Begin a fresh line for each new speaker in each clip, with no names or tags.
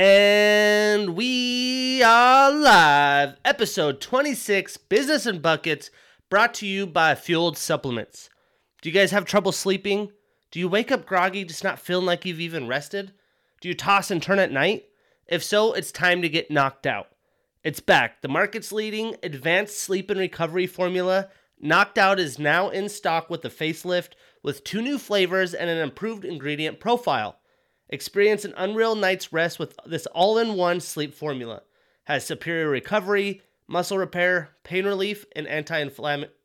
And we are live. Episode 26 Business and Buckets brought to you by Fueled Supplements. Do you guys have trouble sleeping? Do you wake up groggy, just not feeling like you've even rested? Do you toss and turn at night? If so, it's time to get knocked out. It's back. The market's leading advanced sleep and recovery formula. Knocked Out is now in stock with the facelift with two new flavors and an improved ingredient profile. Experience an unreal night's rest with this all in one sleep formula. Has superior recovery, muscle repair, pain relief, and anti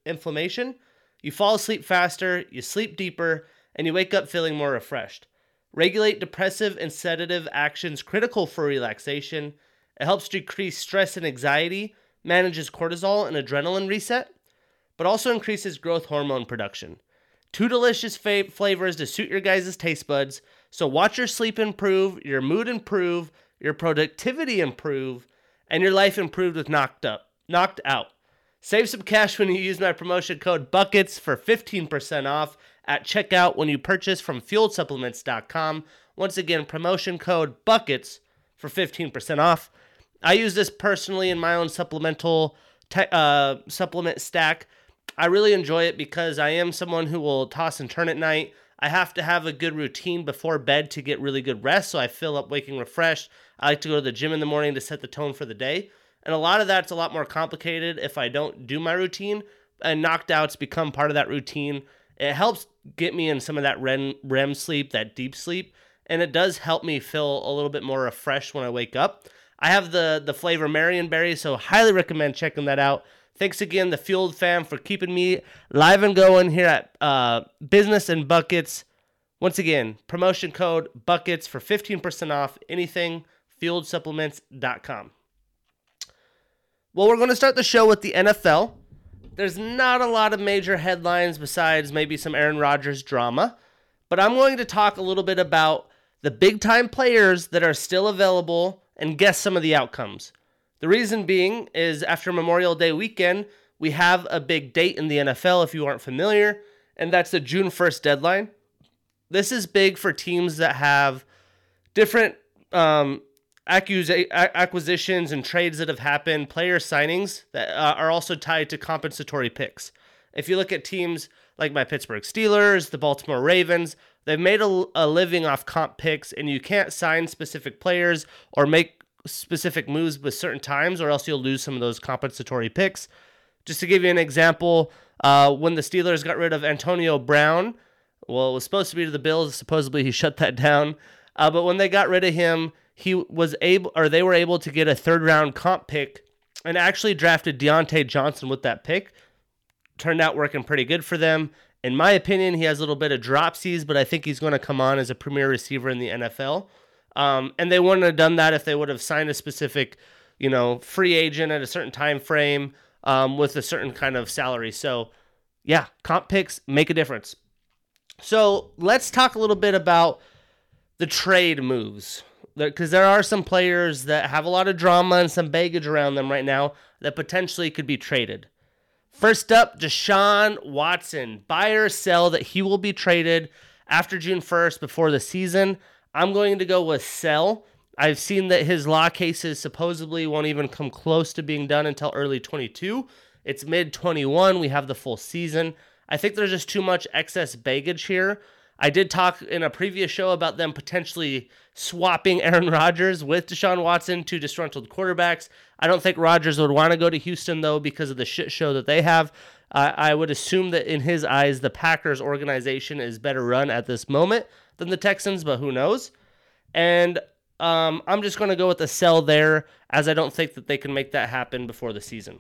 inflammation. You fall asleep faster, you sleep deeper, and you wake up feeling more refreshed. Regulate depressive and sedative actions critical for relaxation. It helps decrease stress and anxiety, manages cortisol and adrenaline reset, but also increases growth hormone production. Two delicious flavors to suit your guys' taste buds. So watch your sleep improve, your mood improve, your productivity improve, and your life improved with knocked up, knocked out. Save some cash when you use my promotion code buckets for 15% off at checkout when you purchase from fueledsupplements.com. Once again, promotion code buckets for 15% off. I use this personally in my own supplemental te- uh, supplement stack. I really enjoy it because I am someone who will toss and turn at night. I have to have a good routine before bed to get really good rest, so I feel up waking refreshed. I like to go to the gym in the morning to set the tone for the day. And a lot of that's a lot more complicated if I don't do my routine. And knocked outs become part of that routine. It helps get me in some of that REM, REM sleep, that deep sleep, and it does help me feel a little bit more refreshed when I wake up. I have the the flavor Marionberry, so highly recommend checking that out. Thanks again, the Fueled fam, for keeping me live and going here at uh, Business and Buckets. Once again, promotion code BUCKETS for 15% off anything, fueledsupplements.com. Well, we're going to start the show with the NFL. There's not a lot of major headlines besides maybe some Aaron Rodgers drama, but I'm going to talk a little bit about the big time players that are still available and guess some of the outcomes. The reason being is after Memorial Day weekend, we have a big date in the NFL if you aren't familiar, and that's the June 1st deadline. This is big for teams that have different um, acquisitions and trades that have happened, player signings that uh, are also tied to compensatory picks. If you look at teams like my Pittsburgh Steelers, the Baltimore Ravens, they've made a, a living off comp picks, and you can't sign specific players or make specific moves with certain times, or else you'll lose some of those compensatory picks. Just to give you an example, uh, when the Steelers got rid of Antonio Brown, well, it was supposed to be to the Bills. Supposedly, he shut that down. Uh, but when they got rid of him, he was able, or they were able to get a third round comp pick, and actually drafted Diontae Johnson with that pick. Turned out working pretty good for them. In my opinion, he has a little bit of dropsies, but I think he's going to come on as a premier receiver in the NFL. Um, and they wouldn't have done that if they would have signed a specific, you know, free agent at a certain time frame um, with a certain kind of salary. So, yeah, comp picks make a difference. So let's talk a little bit about the trade moves because there are some players that have a lot of drama and some baggage around them right now that potentially could be traded. First up, Deshaun Watson. Buy or sell that he will be traded after June 1st before the season. I'm going to go with sell. I've seen that his law cases supposedly won't even come close to being done until early 22. It's mid 21. We have the full season. I think there's just too much excess baggage here. I did talk in a previous show about them potentially swapping Aaron Rodgers with Deshaun Watson two disgruntled quarterbacks. I don't think Rodgers would want to go to Houston, though, because of the shit show that they have. Uh, I would assume that in his eyes, the Packers organization is better run at this moment than the Texans, but who knows? And um, I'm just going to go with the sell there, as I don't think that they can make that happen before the season.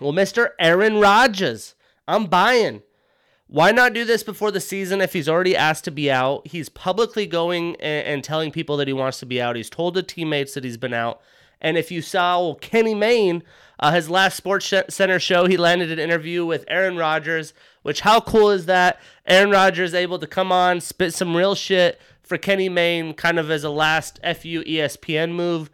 Well, Mr. Aaron Rodgers, I'm buying. Why not do this before the season if he's already asked to be out? He's publicly going and, and telling people that he wants to be out. He's told the teammates that he's been out. And if you saw Kenny Mayne, uh, his last Sports Center show, he landed an interview with Aaron Rodgers, which how cool is that? Aaron Rodgers able to come on, spit some real shit for Kenny Mayne, kind of as a last FU ESPN move.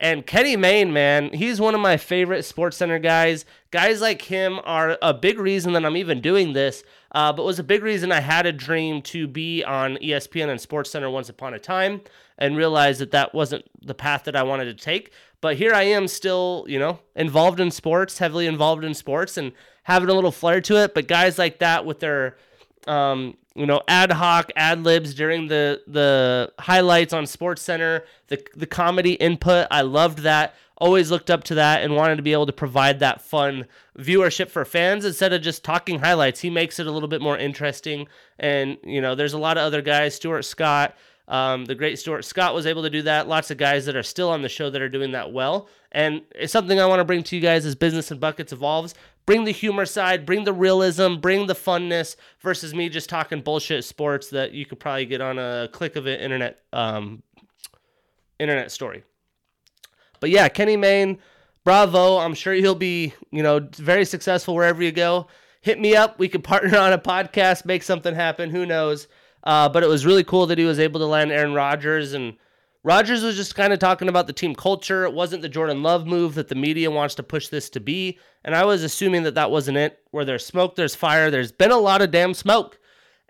And Kenny Mayne, man, he's one of my favorite Sports Center guys. Guys like him are a big reason that I'm even doing this, uh, but was a big reason I had a dream to be on ESPN and Sports Center once upon a time and realized that that wasn't the path that I wanted to take. But here I am still, you know, involved in sports, heavily involved in sports and having a little flair to it. But guys like that with their um, you know, ad hoc ad libs during the the highlights on Sports Center, the the comedy input. I loved that. Always looked up to that and wanted to be able to provide that fun viewership for fans instead of just talking highlights. He makes it a little bit more interesting. And you know, there's a lot of other guys, Stuart Scott. Um, the great Stuart Scott was able to do that. Lots of guys that are still on the show that are doing that well. And it's something I want to bring to you guys as Business and Buckets evolves. Bring the humor side, bring the realism, bring the funness versus me just talking bullshit sports that you could probably get on a click of an internet um, internet story. But yeah, Kenny Mayne, bravo. I'm sure he'll be, you know, very successful wherever you go. Hit me up. We could partner on a podcast, make something happen. Who knows? Uh, but it was really cool that he was able to land Aaron Rodgers and Rodgers was just kind of talking about the team culture. It wasn't the Jordan Love move that the media wants to push this to be. And I was assuming that that wasn't it. Where there's smoke, there's fire. There's been a lot of damn smoke.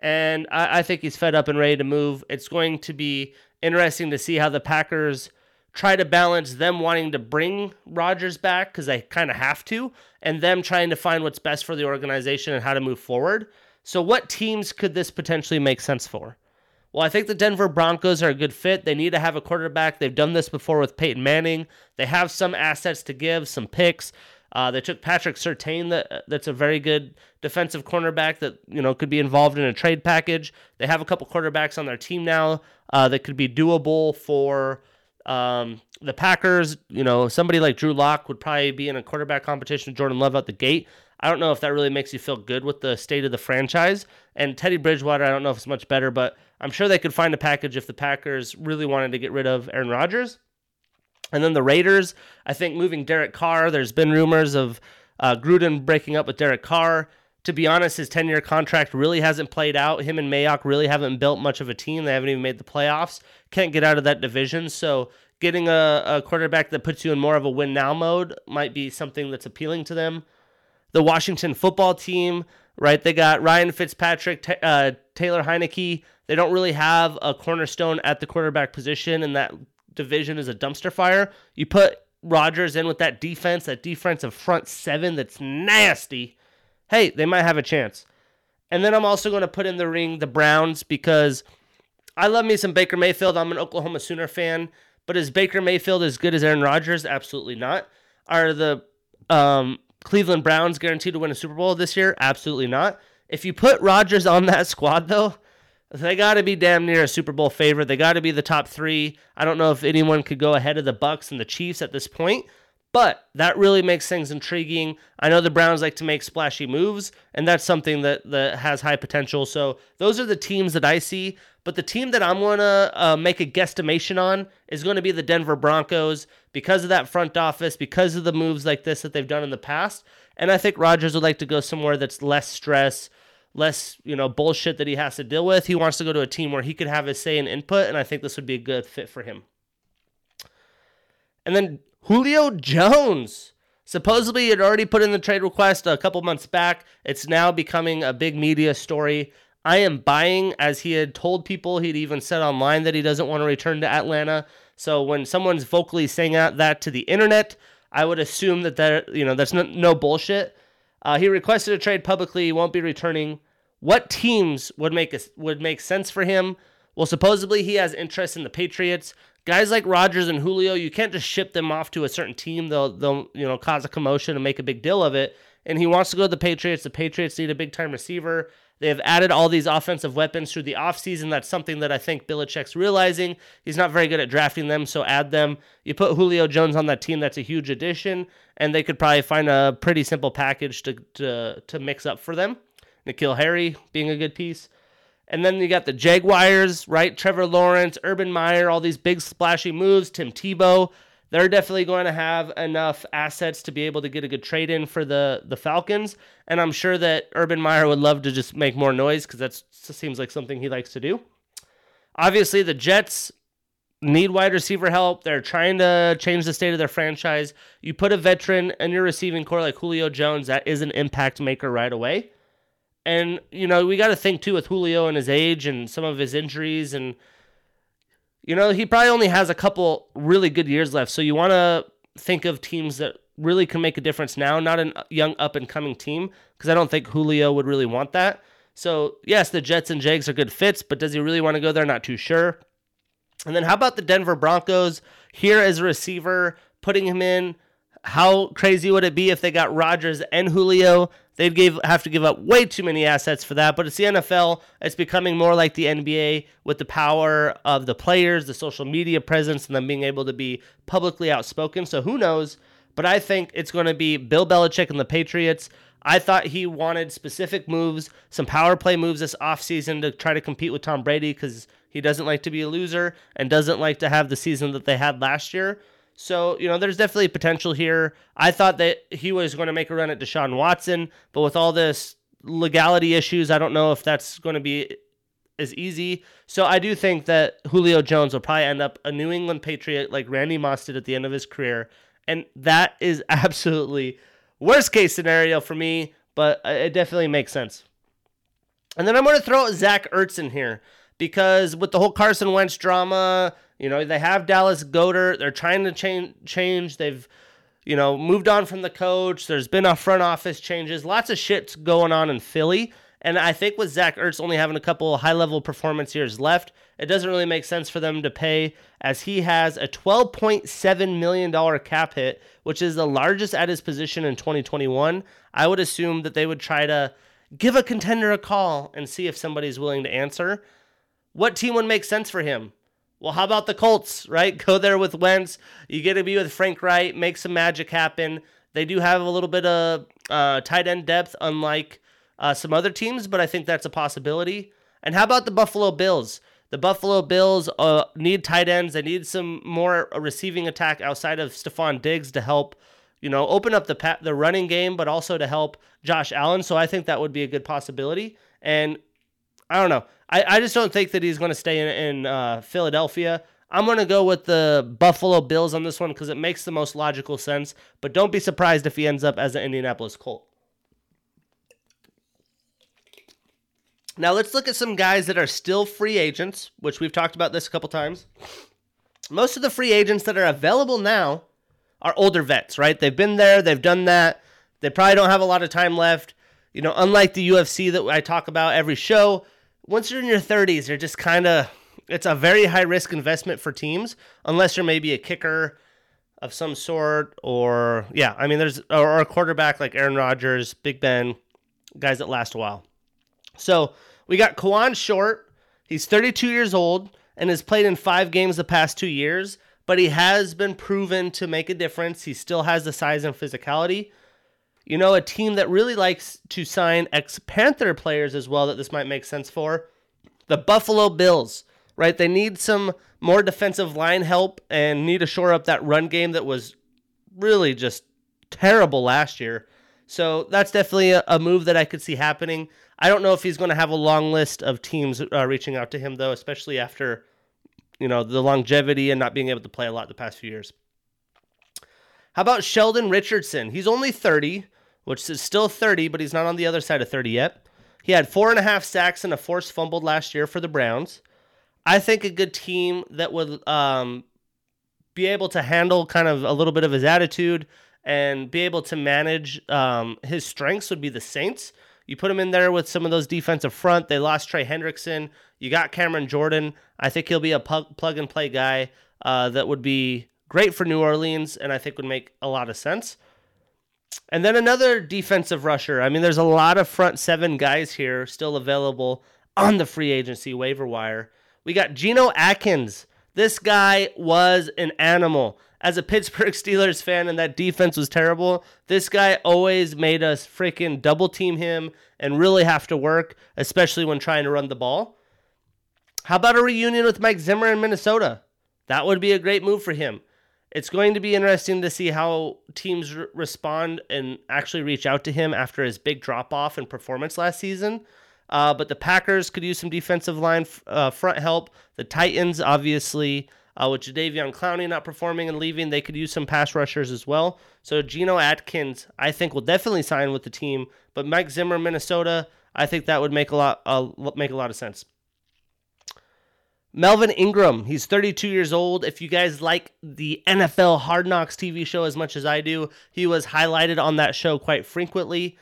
And I, I think he's fed up and ready to move. It's going to be interesting to see how the Packers try to balance them wanting to bring Rodgers back because they kind of have to, and them trying to find what's best for the organization and how to move forward. So, what teams could this potentially make sense for? Well, I think the Denver Broncos are a good fit. They need to have a quarterback. They've done this before with Peyton Manning. They have some assets to give, some picks. Uh, they took Patrick Surtain, that that's a very good defensive cornerback that you know could be involved in a trade package. They have a couple quarterbacks on their team now uh, that could be doable for um, the Packers. You know, somebody like Drew Lock would probably be in a quarterback competition with Jordan Love out the gate. I don't know if that really makes you feel good with the state of the franchise. And Teddy Bridgewater, I don't know if it's much better, but I'm sure they could find a package if the Packers really wanted to get rid of Aaron Rodgers. And then the Raiders, I think moving Derek Carr, there's been rumors of uh, Gruden breaking up with Derek Carr. To be honest, his 10 year contract really hasn't played out. Him and Mayock really haven't built much of a team. They haven't even made the playoffs. Can't get out of that division. So getting a, a quarterback that puts you in more of a win now mode might be something that's appealing to them the Washington football team, right? They got Ryan Fitzpatrick, t- uh, Taylor Heinicke. They don't really have a cornerstone at the quarterback position, and that division is a dumpster fire. You put Rodgers in with that defense, that defensive front seven that's nasty. Hey, they might have a chance. And then I'm also going to put in the ring the Browns because I love me some Baker Mayfield. I'm an Oklahoma Sooner fan, but is Baker Mayfield as good as Aaron Rodgers? Absolutely not. Are the um, Cleveland Browns guaranteed to win a Super Bowl this year? Absolutely not. If you put Rodgers on that squad, though, they got to be damn near a Super Bowl favorite. They got to be the top three. I don't know if anyone could go ahead of the Bucs and the Chiefs at this point, but that really makes things intriguing. I know the Browns like to make splashy moves, and that's something that, that has high potential. So those are the teams that I see. But the team that I'm going to uh, make a guesstimation on is going to be the Denver Broncos because of that front office, because of the moves like this that they've done in the past. And I think Rodgers would like to go somewhere that's less stress, less, you know, bullshit that he has to deal with. He wants to go to a team where he could have his say and input, and I think this would be a good fit for him. And then Julio Jones. Supposedly, had already put in the trade request a couple months back. It's now becoming a big media story. I am buying, as he had told people, he'd even said online that he doesn't want to return to Atlanta. So when someone's vocally saying that to the internet, I would assume that that you know that's no, no bullshit. Uh, he requested a trade publicly. He won't be returning. What teams would make a, would make sense for him? Well, supposedly he has interest in the Patriots. Guys like Rodgers and Julio, you can't just ship them off to a certain team. They'll they'll you know cause a commotion and make a big deal of it. And he wants to go to the Patriots. The Patriots need a big time receiver. They have added all these offensive weapons through the offseason. That's something that I think Belichick's realizing. He's not very good at drafting them, so add them. You put Julio Jones on that team, that's a huge addition, and they could probably find a pretty simple package to, to, to mix up for them. N'Keal Harry being a good piece. And then you got the Jaguars, right? Trevor Lawrence, Urban Meyer, all these big splashy moves. Tim Tebow they're definitely going to have enough assets to be able to get a good trade in for the the Falcons. And I'm sure that Urban Meyer would love to just make more noise because that seems like something he likes to do. Obviously, the Jets, need wide receiver help. They're trying to change the state of their franchise. You put a veteran in your receiving corps like Julio Jones, that is an impact maker right away. And, you know, we got to think too with Julio and his age and some of his injuries. And, you know, he probably only has a couple really good years left. So you want to think of teams that really can make a difference now, not a young up and coming team, because I don't think Julio would really want that. So, yes, the Jets and Jags are good fits, but does he really want to go there? Not too sure. And then how about the Denver Broncos here as a receiver, putting him in? How crazy would it be if they got Rodgers and Julio? They'd give, have to give up way too many assets for that. But it's the NFL. It's becoming more like the NBA with the power of the players, the social media presence, and them being able to be publicly outspoken. So who knows? But I think it's going to be Bill Belichick and the Patriots. I thought he wanted specific moves, some power play moves this offseason to try to compete with Tom Brady because he doesn't like to be a loser and doesn't like to have the season that they had last year. So, you know, there's definitely potential here. I thought that he was going to make a run at Deshaun Watson, but with all this legality issues, I don't know if that's going to be as easy. So I do think that Julio Jones will probably end up a New England Patriot like Randy Moss did at the end of his career. And that is absolutely worst case scenario for me, but it definitely makes sense. And then I'm going to throw Zach Ertz in here because with the whole Carson Wentz drama, you know, they have Dallas Goedert. They're trying to change. Change. They've, you know, moved on from the coach. There's been a front office changes. Lots of shit's going on in Philly. And I think with Zach Ertz only having a couple high level performance years left, it doesn't really make sense for them to pay as he has a $12.7 million cap hit, which is the largest at his position in 2021. I would assume that they would try to give a contender a call and see if somebody's willing to answer. What team would make sense for him? Well, how about the Colts, right? Go there with Wentz. You get to be with Frank Reich, make some magic happen. They do have a little bit of uh, tight end depth, unlike uh, some other teams, but I think that's a possibility. And how about the Buffalo Bills? The Buffalo Bills uh, need tight ends. They need some more receiving attack outside of Stefon Diggs to help, you know, open up the pa- the running game, but also to help Josh Allen. So I think that would be a good possibility. And I don't know. I, I just don't think that he's going to stay in, in uh, Philadelphia. I'm going to go with the Buffalo Bills on this one because it makes the most logical sense. But don't be surprised if he ends up as an Indianapolis Colt. Now let's look at some guys that are still free agents, which we've talked about this a couple times. Most of the free agents that are available now are older vets, right? They've been there, they've done that. They probably don't have a lot of time left. You know, unlike the UFC that I talk about every show, once you're in your 30s, you're just kind of it's a very high risk investment for teams unless you're maybe a kicker of some sort or yeah, I mean there's or a quarterback like Aaron Rodgers, Big Ben, guys that last a while. So, we got Kawann Short. He's 32 years old and has played in 5 games the past 2 years, but he has been proven to make a difference. He still has the size and physicality. You know, a team that really likes to sign ex Panther players as well that this might make sense for. The Buffalo Bills, right? They need some more defensive line help and need to shore up that run game that was really just terrible last year. So that's definitely a, a move that I could see happening. I don't know if he's going to have a long list of teams uh, reaching out to him, though, especially after you know the longevity and not being able to play a lot the past few years. How about Sheldon Richardson? He's only 30 which is still 30, but he's not on the other side of 30 yet. He had four and a half sacks and a forced fumbled last year for the Browns. I think a good team that would um, be able to handle kind of a little bit of his attitude and be able to manage um, his strengths would be the Saints. You put him in there with some of those defensive front. They lost Trey Hendrickson. You got Cameron Jordan. I think he'll be a plug and play guy uh, that would be great for New Orleans and I think would make a lot of sense. And then another defensive rusher. I mean, there's a lot of front seven guys here still available on the free agency waiver wire. We got Geno Atkins. This guy was an animal. As a Pittsburgh Steelers fan, and that defense was terrible, this guy always made us freaking double team him and really have to work, especially when trying to run the ball. How about a reunion with Mike Zimmer in Minnesota? That would be a great move for him it's going to be interesting to see how teams re- respond and actually reach out to him after his big drop off in performance last season. Uh, but the Packers could use some defensive line uh, front help. The Titans, obviously, Uh, with Jadeveon Clowney not performing and leaving, they could use some pass rushers as well. So Geno Atkins, I think, will definitely sign with the team. But Mike Zimmer, Minnesota, I think that would make a lot make a lot of sense. Melvin Ingram, he's 32 years old. If you guys like the NFL Hard Knocks TV show as much as I do, he was highlighted on that show quite frequently.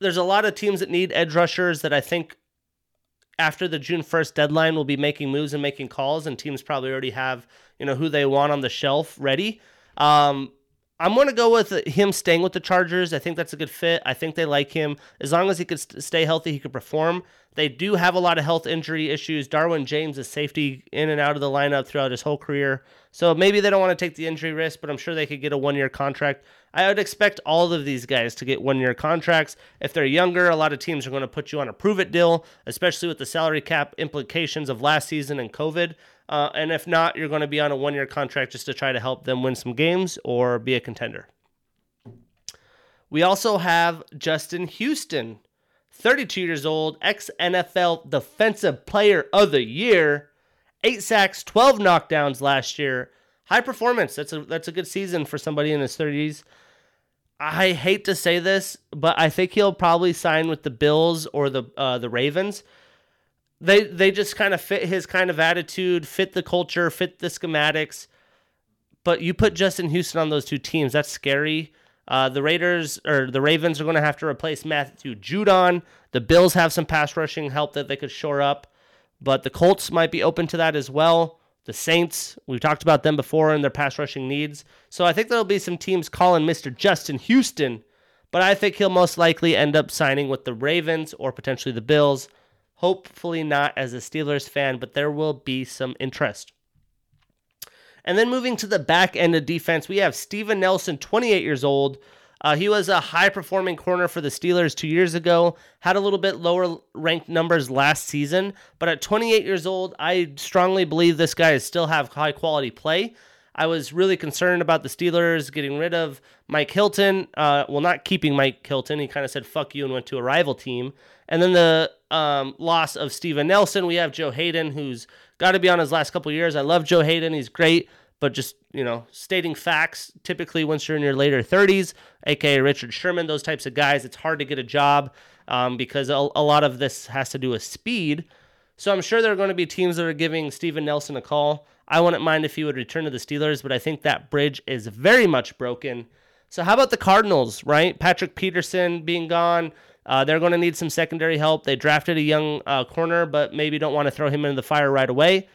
There's a lot of teams that need edge rushers that I think after the June 1st deadline will be making moves and making calls, and teams probably already have, you know, who they want on the shelf ready. Um, I'm going to go with him staying with the Chargers. I think that's a good fit. I think they like him. As long as he could stay healthy, he could perform. They do have a lot of health injury issues. Derwin James is safety in and out of the lineup throughout his whole career. So maybe they don't want to take the injury risk, but I'm sure they could get a one year contract. I would expect all of these guys to get one year contracts. If they're younger, a lot of teams are going to put you on a prove it deal, especially with the salary cap implications of last season and COVID. Uh, and if not, you're going to be on a one year contract just to try to help them win some games or be a contender. We also have Justin Houston 32 years old, ex NFL Defensive Player of the Year, eight sacks, 12 knockdowns last year. High performance. That's a that's a good season for somebody in his 30s. I hate to say this, but I think he'll probably sign with the Bills or the uh, the Ravens. They they just kind of fit his kind of attitude, fit the culture, fit the schematics. But you put Justin Houston on those two teams, that's scary. Uh, the Raiders or the Ravens are going to have to replace Matthew Judon. The Bills have some pass rushing help that they could shore up, but the Colts might be open to that as well. The Saints, we've talked about them before and their pass rushing needs. So I think there'll be some teams calling Mr. Justin Houston, but I think he'll most likely end up signing with the Ravens or potentially the Bills. Hopefully not as a Steelers fan, but there will be some interest. And then moving to the back end of defense, we have Steven Nelson, 28 years old. Uh, he was a high performing corner for the Steelers two years ago, had a little bit lower ranked numbers last season, but at 28 years old, I strongly believe this guy is still have high quality play. I was really concerned about the Steelers getting rid of Mike Hilton. Uh, well, not keeping Mike Hilton. He kind of said "fuck you" and went to a rival team. And then the um, loss of Steven Nelson. We have Joe Haden, who's got to be on his last couple years. I love Joe Haden. He's great, but just you know, stating facts. Typically, once you're in your later 30s, aka Richard Sherman, those types of guys, it's hard to get a job um, because a, a lot of this has to do with speed. So I'm sure there are going to be teams that are giving Steven Nelson a call. I wouldn't mind if he would return to the Steelers, but I think that bridge is very much broken. So how about the Cardinals, right? Patrick Peterson being gone. Uh, they're going to need some secondary help. They drafted a young uh, corner, but maybe don't want to throw him into the fire right away.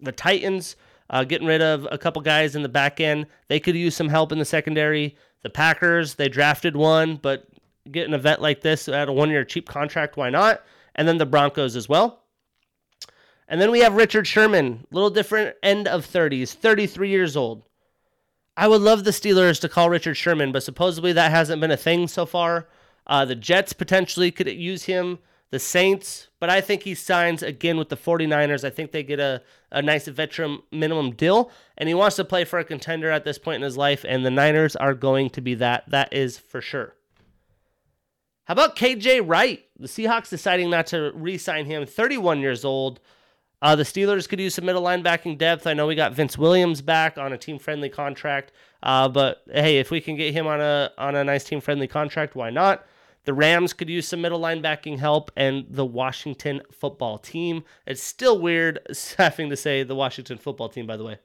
The Titans uh, getting rid of a couple guys in the back end. They could use some help in the secondary. The Packers, they drafted one, but getting a vet like this at a one year cheap contract, why not? And then the Broncos as well. And then we have Richard Sherman, little different end of 30s, 33 years old. I would love the Steelers to call Richard Sherman, but supposedly that hasn't been a thing so far. Uh, the Jets potentially could use him. The Saints, but I think he signs again with the 49ers. I think they get a, a nice veteran minimum deal, and he wants to play for a contender at this point in his life, and the Niners are going to be that. That is for sure. How about KJ Wright? The Seahawks deciding not to re sign him, 31 years old. Uh, the Steelers could use some middle linebacking depth. I know we got Vince Williams back on a team friendly contract, uh, but hey, if we can get him on a on a nice team friendly contract, why not? The Rams could use some middle linebacking help, and the Washington football team. It's still weird having to say the Washington football team, by the way.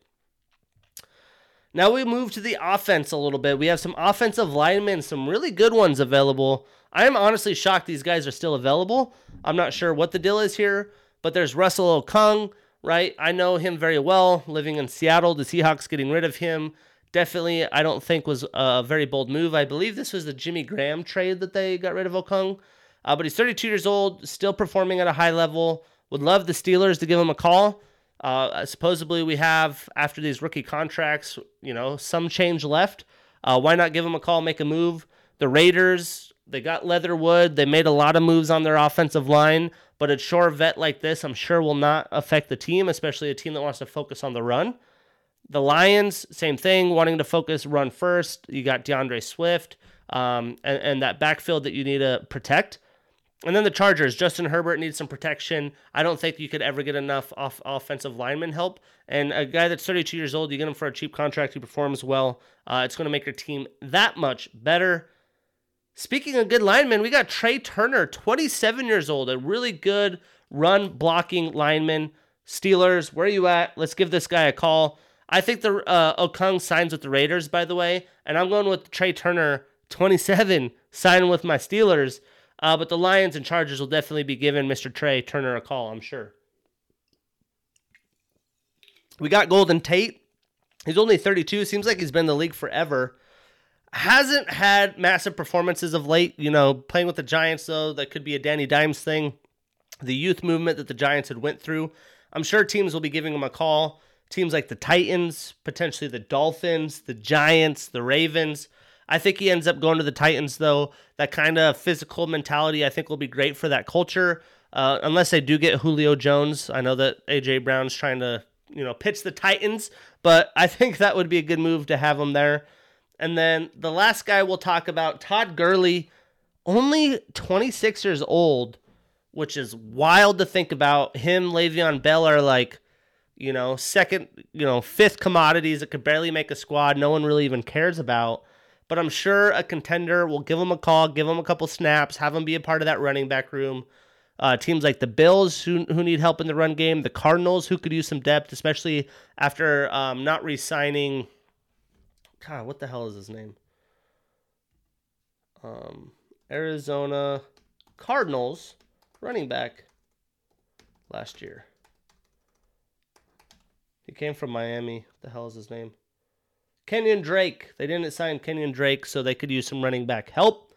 Now we move to the offense a little bit. We have some offensive linemen, some really good ones available. I am honestly shocked these guys are still available. I'm not sure what the deal is here. But there's Russell Okung, right? I know him very well, living in Seattle. The Seahawks getting rid of him definitely, I don't think was a very bold move. I believe this was the Jimmy Graham trade that they got rid of Okung. Uh, but he's 32 years old, still performing at a high level. Would love the Steelers to give him a call. Uh, supposedly, we have after these rookie contracts, you know, some change left. Uh, why not give him a call, make a move? The Raiders, they got Leatherwood. They made a lot of moves on their offensive line. But a sure vet like this, I'm sure, will not affect the team, especially a team that wants to focus on the run. The Lions, same thing, wanting to focus run first. You got DeAndre Swift um, and, and that backfield that you need to protect. And then the Chargers, Justin Herbert needs some protection. I don't think you could ever get enough off offensive lineman help. And a guy that's 32 years old, you get him for a cheap contract, he performs well. Uh, it's going to make your team that much better. Speaking of good linemen, we got Trai Turner, 27 years old, a really good run blocking lineman. Steelers, where are you at? Let's give this guy a call. I think the uh, Okung signs with the Raiders, by the way, and I'm going with Trai Turner, 27, signing with my Steelers. Uh, but the Lions and Chargers will definitely be giving Mr. Trai Turner a call, I'm sure. We got Golden Tate. He's only 32. Seems like he's been in the league forever. Hasn't had massive performances of late. You know, playing with the Giants though, that could be a Danny Dimes thing. The youth movement that the Giants had went through. I'm sure teams will be giving him a call. Teams like the Titans, potentially the Dolphins, the Giants, the Ravens. I think he ends up going to the Titans, though. That kind of physical mentality, I think, will be great for that culture. Uh, unless they do get Julio Jones. I know that AJ Brown's trying to, you know, pitch the Titans, but I think that would be a good move to have him there. And then the last guy we'll talk about, Todd Gurley, only 26 years old, which is wild to think about. Him, Le'Veon Bell are like, you know, second, you know, fifth commodities that could barely make a squad. No one really even cares about but I'm sure a contender will give him a call, give him a couple snaps, have him be a part of that running back room. Uh, teams like the Bills, who, who need help in the run game, the Cardinals, who could use some depth, especially after um, not re signing. God, what the hell is his name? Um, Arizona Cardinals running back last year. He came from Miami. What the hell is his name? Kenyon Drake. They didn't sign Kenyon Drake, so they could use some running back help.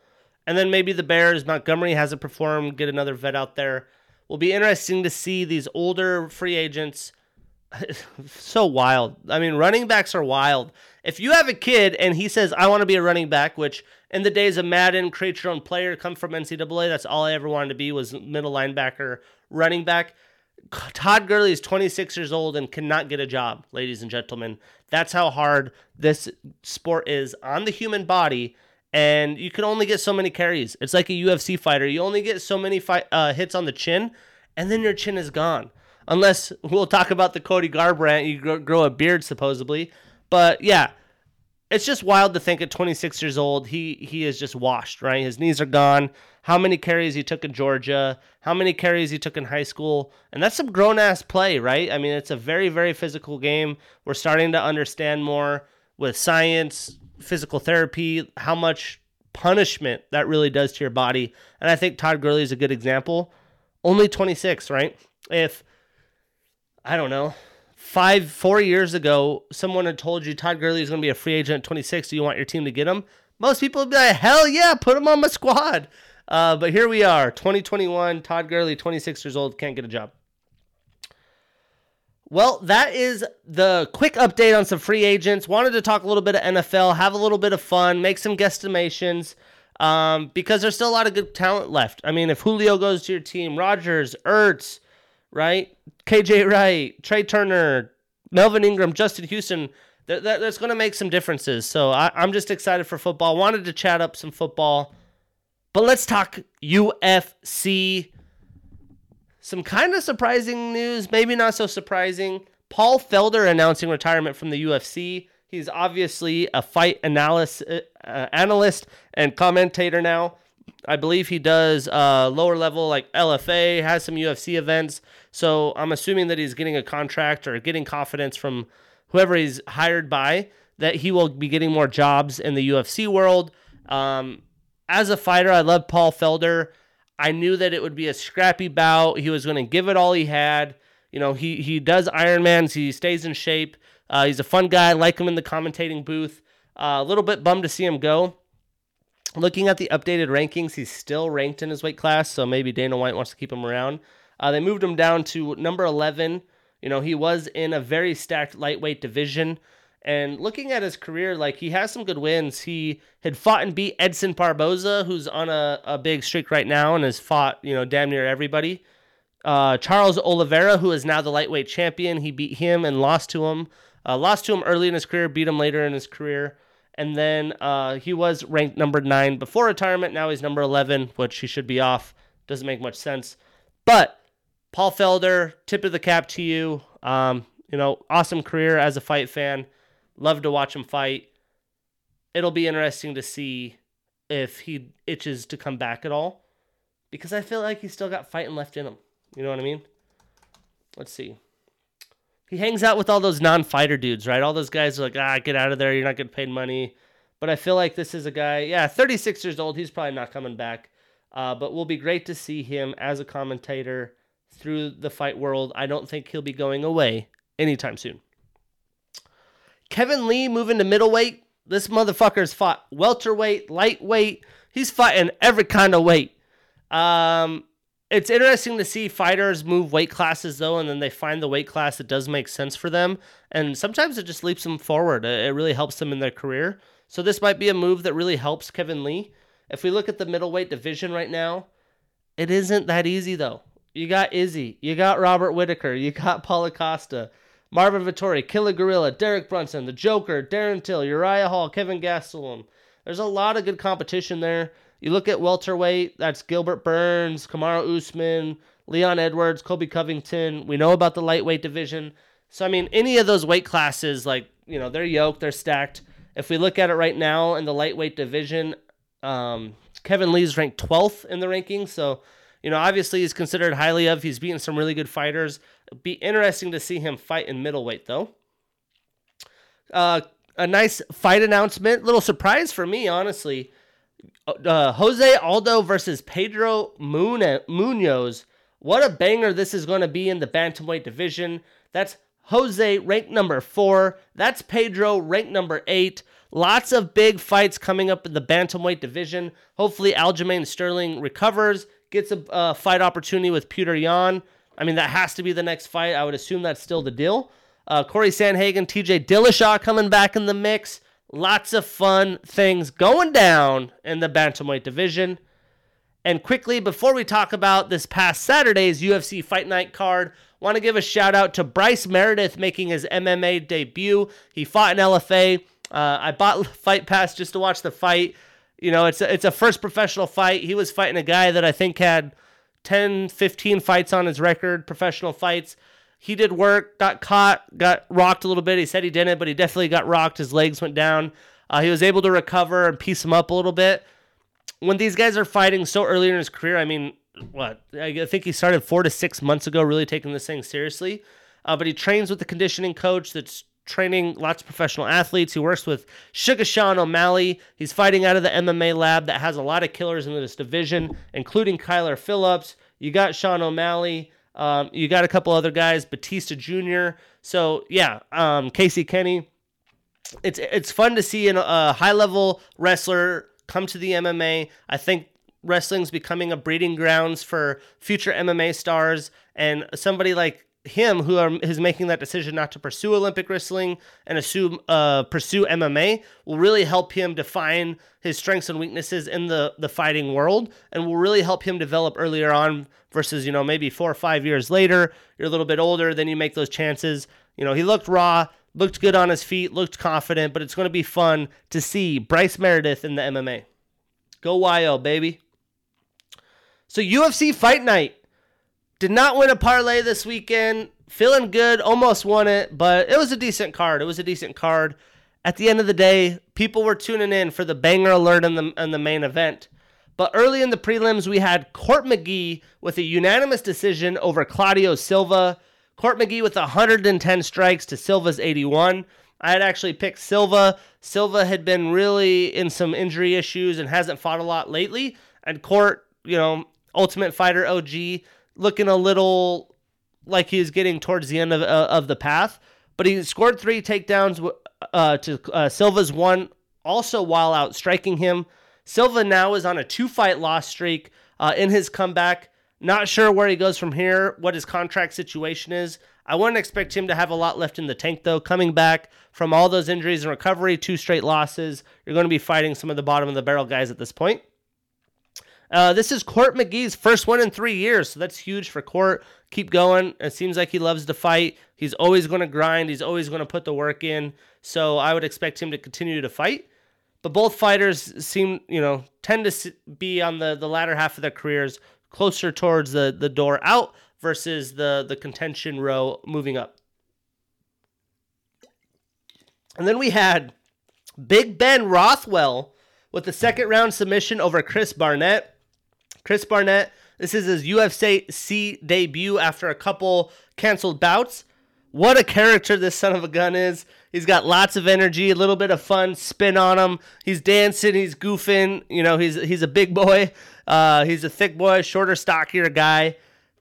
And then maybe the Bears, Montgomery hasn't performed, get another vet out there. Will be interesting to see these older free agents. so wild. I mean, running backs are wild. If you have a kid and he says, I want to be a running back, which in the days of Madden, create your own player, come from NCAA, that's all I ever wanted to be was middle linebacker, running back. Todd Gurley is 26 years old and cannot get a job, ladies and gentlemen. That's how hard this sport is on the human body, and you can only get so many carries. It's like a UFC fighter. You only get so many uh, hits on the chin, and then your chin is gone. Unless we'll talk about the Cody Garbrandt, you grow, a beard supposedly. But yeah, it's just wild to think at 26 years old he he is just washed right? His knees are gone. How many carries he took in georgia how many carries he took in high school and that's some grown-ass play right? I mean it's a very very physical game. We're starting to understand more with science physical therapy how much punishment that really does to your body. And i think todd gurley is a good example. Only 26 right? If i don't know five, four years ago, someone had told you Todd Gurley is going to be a free agent at 26. Do you want your team to get him? Most people would be like, hell yeah, put him on my squad. Uh, but here we are, 2021. Todd Gurley, 26 years old, can't get a job. Well, that is the quick update on some free agents. Wanted to talk a little bit of NFL, have a little bit of fun, make some guesstimations um, because there's still a lot of good talent left. I mean, if Julio goes to your team, Rodgers, Ertz, right? KJ Wright, Trai Turner, Melvin Ingram, Justin Houston. That, that, that's going to make some differences. So I, I'm just excited for football. Wanted to chat up some football. But let's talk UFC. Some kind of surprising news, maybe not so surprising. Paul Felder announcing retirement from the UFC. He's obviously a fight analyst, uh, analyst and commentator now. I believe he does uh, lower level like LFA, has some UFC events. So I'm assuming that he's getting a contract or getting confidence from whoever he's hired by that he will be getting more jobs in the UFC world. Um, as a fighter, I love Paul Felder. I knew that it would be a scrappy bout. He was going to give it all he had. You know, he he does Ironmans. He stays in shape. Uh, he's a fun guy. I like him in the commentating booth. Uh, a little bit bummed to see him go looking at the updated rankings, he's still ranked in his weight class, so maybe Dana White wants to keep him around. Uh, they moved him down to number 11. You know, he was in a very stacked lightweight division. And looking at his career, like he has some good wins. He had fought and beat Edson Barboza, who's on a, a big streak right now and has fought, you know, damn near everybody. Uh, Charles Oliveira, who is now the lightweight champion, he beat him and lost to him. Uh, lost to him early in his career, beat him later in his career. And then uh, he was ranked number nine before retirement. Now he's number 11, which he should be off Doesn't make much sense. But Paul Felder, tip of the cap to you. Um, you know, awesome career as a fight fan. Love to watch him fight. It'll be interesting to see if he itches to come back at all because I feel like he's still got fighting left in him. You know what I mean? Let's see. He hangs out with all those non-fighter dudes, right? All those guys are like, ah, get out of there. You're not getting paid money. But I feel like this is a guy, yeah, 36 years old. He's probably not coming back. Uh, but will be great to see him as a commentator through the fight world. I don't think he'll be going away anytime soon. Kevin Lee moving to middleweight. This motherfucker's fought welterweight, lightweight. He's fighting every kind of weight. Um, it's interesting to see fighters move weight classes though, and then they find the weight class that does make sense for them. And sometimes it just leaps them forward. It really helps them in their career. So this might be a move that really helps Kevin Lee. If we look at the middleweight division right now, it isn't that easy though. You got Izzy, you got Robert Whitaker, you got Paulo Costa, Marvin Vettori, Killer Gorilla, Derek Brunson, the Joker, Darren Till, Uriah Hall, Kelvin Gastelum. There's a lot of good competition there. You look at welterweight, that's Gilbert Burns, Kamaru Usman, Leon Edwards, Colby Covington. We know about the lightweight division. So I mean, any of those weight classes, like you know, they're yoked, they're stacked. If we look at it right now in the lightweight division, um, Kevin Lee's ranked 12th in the rankings. So you know, obviously he's considered highly of. He's beaten some really good fighters. It'd be interesting to see him fight in middleweight though. Uh, a nice fight announcement. Little surprise for me, honestly uh, Jose Aldo versus Pedro Munhoz. What a banger this is going to be in the bantamweight division. That's Jose ranked number four. That's Pedro ranked number eight. Lots of big fights coming up in the bantamweight division. Hopefully, Aljamain Sterling recovers, gets a uh, fight opportunity with Petr Yan. I mean, that has to be the next fight. I would assume that's still the deal. Uh, Corey Sandhagen, TJ Dillashaw coming back in the mix. Lots of fun things going down in the bantamweight division. And quickly, before we talk about this past Saturday's UFC Fight Night card, want to give a shout out to Bryce Meredith making his MMA debut. He fought in LFA. Uh, I bought Fight Pass just to watch the fight. You know, it's a, it's a first professional fight. He was fighting a guy that I think had 10, 15 fights on his record, professional fights. He did work, got caught, got rocked a little bit. He said he didn't, but he definitely got rocked. His legs went down. Uh, he was able to recover and piece him up a little bit. When these guys are fighting so early in his career, I mean, what? I think he started four to six months ago, really taking this thing seriously. Uh, but he trains with the conditioning coach that's training lots of professional athletes. He works with Sugar Sean O'Malley. He's fighting out of the MMA lab that has a lot of killers in this division, including Kyler Phillips. You got Sean O'Malley. Um, you got a couple other guys, Batista Jr. So yeah, um, Casey Kenny. It's it's fun to see a high level wrestler come to the MMA. I think wrestling's becoming a breeding grounds for future MMA stars, and somebody like him who are, is making that decision not to pursue Olympic wrestling and assume uh, pursue MMA will really help him define his strengths and weaknesses in the the fighting world, and will really help him develop earlier on versus you know maybe four or five years later. You're a little bit older, then you make those chances. You know he looked raw, looked good on his feet, looked confident, but it's going to be fun to see Bryce Meredith in the MMA. Go wild, baby. So UFC Fight Night did not win a parlay this weekend. Feeling good, almost won it, but it was a decent card. It was a decent card. At the end of the day, people were tuning in for the banger alert in the, in the main event. But early in the prelims, we had Court McGee with a unanimous decision over Claudio Silva. Court McGee with 110 strikes to Silva's 81. I had actually picked Silva. Silva had been really in some injury issues and hasn't fought a lot lately. And Court, you know, Ultimate Fighter OG, looking a little like he's getting towards the end of, uh, of the path. But he scored three takedowns uh, to uh, Silva's one, also while out striking him. Silva now is on a two fight loss streak uh, in his comeback. Not sure where he goes from here, what his contract situation is. I wouldn't expect him to have a lot left in the tank, though. Coming back from all those injuries and recovery, two straight losses, you're going to be fighting some of the bottom of the barrel guys at this point. Uh, this is Court McGee's first one in three years, so that's huge for Court. Keep going. It seems like he loves to fight. He's always going to grind. He's always going to put the work in. So I would expect him to continue to fight. But both fighters seem, you know, tend to be on the, the latter half of their careers. closer towards the the door out versus the the contention row moving up. And then we had Big Ben Rothwell with the second round submission over Chris Barnett. Chris Barnett, this is his UFC C debut after a couple canceled bouts. What a character this son of a gun is. He's got lots of energy, a little bit of fun spin on him. He's dancing, he's goofing. You know, he's he's a big boy. Uh, he's a thick boy, shorter, stockier guy.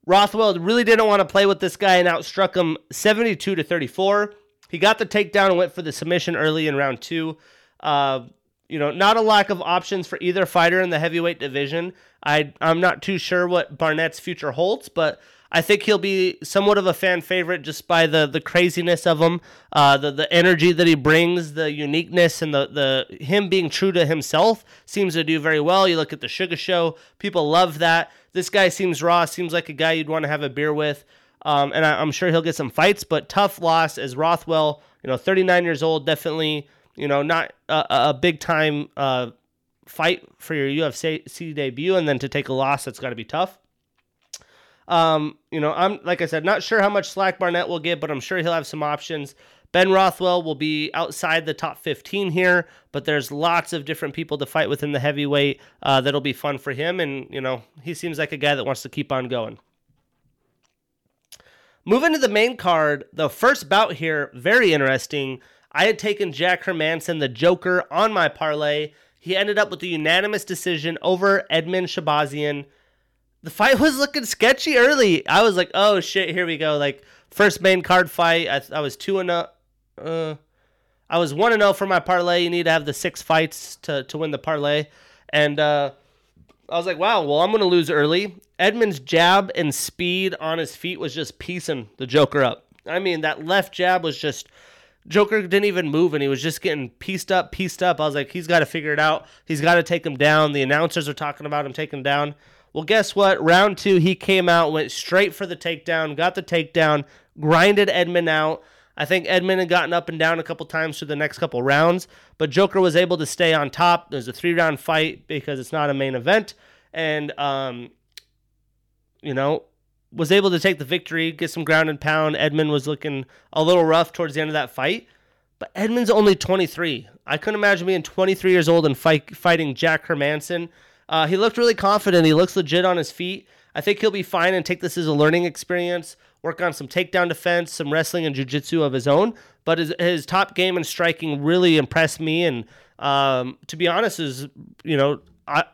Rothwell really didn't want to play with this guy and outstruck him 72 to 34. He got the takedown and went for the submission early in round two. Uh, you know, not a lack of options for either fighter in the heavyweight division. I I'm not too sure what Barnett's future holds, but I think he'll be somewhat of a fan favorite just by the the craziness of him, uh, the the energy that he brings, the uniqueness, and the the him being true to himself seems to do very well. You look at the Sugar Show, people love that. This guy seems raw, seems like a guy you'd want to have a beer with, um, and I, I'm sure he'll get some fights. But tough loss as Rothwell, you know, 39 years old, definitely, you know, not a, a big time uh, fight for your UFC debut, and then to take a loss, that's got to be tough. Um, you know, I'm like I said, not sure how much slack Barnett will get, but I'm sure he'll have some options. Ben Rothwell will be outside the top 15 here, but there's lots of different people to fight within the heavyweight uh, that'll be fun for him. And, you know, he seems like a guy that wants to keep on going. Moving to the main card, the first bout here, very interesting. I had taken Jack Hermansson, the Joker, on my parlay. He ended up with a unanimous decision over Edmen Shahbazyan. the fight was looking sketchy early. I was like, oh shit, here we go. Like first main card fight. I, I was two and a, uh, I was one and zero oh for my parlay. You need to have the six fights to to win the parlay, and uh, I was like, wow. Well, I'm gonna lose early. Edmen's jab and speed on his feet was just piecing the Joker up. I mean, that left jab was just. Joker didn't even move and he was just getting pieced up, pieced up. I was like, he's got to figure it out. He's got to take him down. The announcers are talking about him taking him down. Well, guess what? Round two, he came out, went straight for the takedown, got the takedown, grinded Edmen out. I think Edmen had gotten up and down a couple times through the next couple rounds, but Joker was able to stay on top. There's a three round fight because it's not a main event, and um, you know, was able to take the victory, get some ground and pound. Edmen was looking a little rough towards the end of that fight, but Edmen's only 23. I couldn't imagine being 23 years old and fight, fighting Jack Hermansson. uh, he looked really confident. He looks legit on his feet. I think he'll be fine and take this as a learning experience. Work on some takedown defense, some wrestling and jujitsu of his own. But his, his top game and striking really impressed me. And um, to be honest, is you know I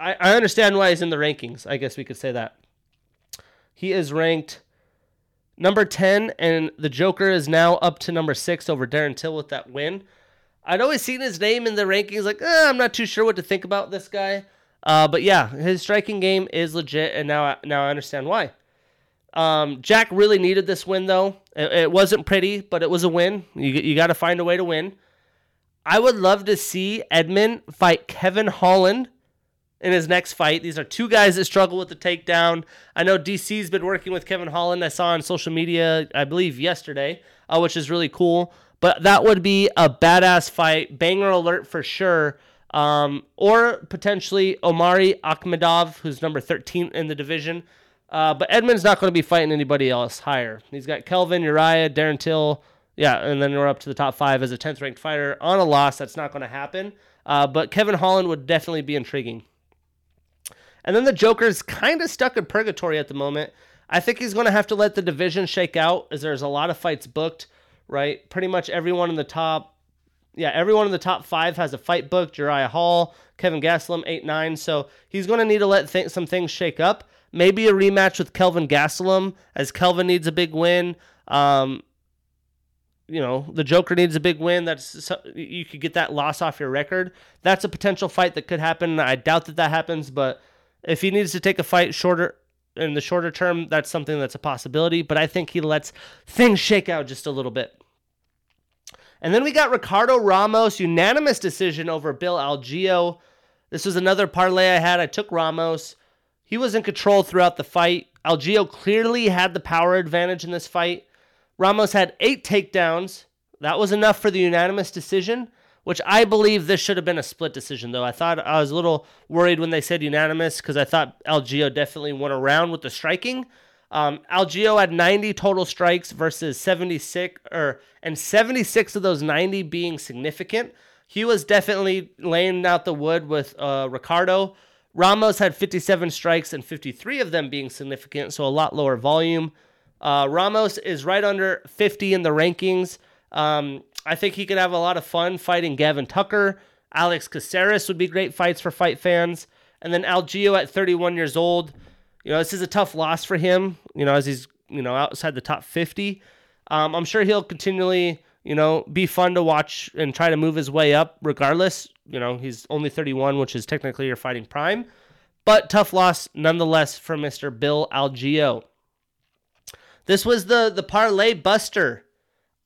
I understand why he's in the rankings. I guess we could say that he is ranked number 10 and the joker is now up to number 6 over darren till with that win i'd always seen his name in the rankings like eh, i'm not too sure what to think about this guy uh, but yeah, his striking game is legit, and now I, now I understand why. Um, Jack really needed this win though. It, it wasn't pretty, but it was a win. You you got to find a way to win. I would love to see Edmen fight Kevin Holland in his next fight. These are two guys that struggle with the takedown. I know DC's been working with Kevin Holland. I saw on social media, I believe yesterday, uh, which is really cool. But that would be a badass fight, banger alert for sure. Um, or potentially Omari Akhmedov, who's number 13 in the division. Uh, but Edmen's not going to be fighting anybody else higher. He's got Kelvin, Uriah, Darren Till. Yeah, and then we're up to the top five as a 10th ranked fighter. On a loss, that's not going to happen. Uh, but Kevin Holland would definitely be intriguing. And then the Joker's kind of stuck in purgatory at the moment. I think he's going to have to let the division shake out as there's a lot of fights booked, right? Pretty much everyone in the top yeah, everyone in the top five has a fight booked. Uriah Hall, Kelvin Gastelum, eight nine. So he's going to need to let th- some things shake up. Maybe a rematch with Kelvin Gastelum, as Kelvin needs a big win. Um, you know, the Joker needs a big win. That's you could get that loss off your record. That's a potential fight that could happen. I doubt that that happens, but if he needs to take a fight shorter in the shorter term, that's something that's a possibility. But I think he lets things shake out just a little bit. And then we got Ricardo Ramos, unanimous decision over Bill Algeo. This was another parlay I had. I took Ramos. He was in control throughout the fight. Algeo clearly had the power advantage in this fight. Ramos had eight takedowns. That was enough for the unanimous decision, which I believe this should have been a split decision, though. I thought I was a little worried when they said unanimous because I thought Algeo definitely went around with the striking. Um, had 90 total strikes versus 76, or and 76 of those 90 being significant. He was definitely laying out the wood with uh, Ricardo. Ramos had 57 strikes and 53 of them being significant, so a lot lower volume. Uh, Ramos is right under 50 in the rankings. Um, I think he could have a lot of fun fighting Gavin Tucker. Alex Caceres would be great fights for fight fans. And then Algeo at 31 years old. You know, this is a tough loss for him, you know, as he's, you know, outside the top 50. Um, I'm sure he'll continually, you know, be fun to watch and try to move his way up regardless. You know, he's only 31, which is technically your fighting prime. But tough loss nonetheless for Mr. Bill Algeo. This was the the parlay buster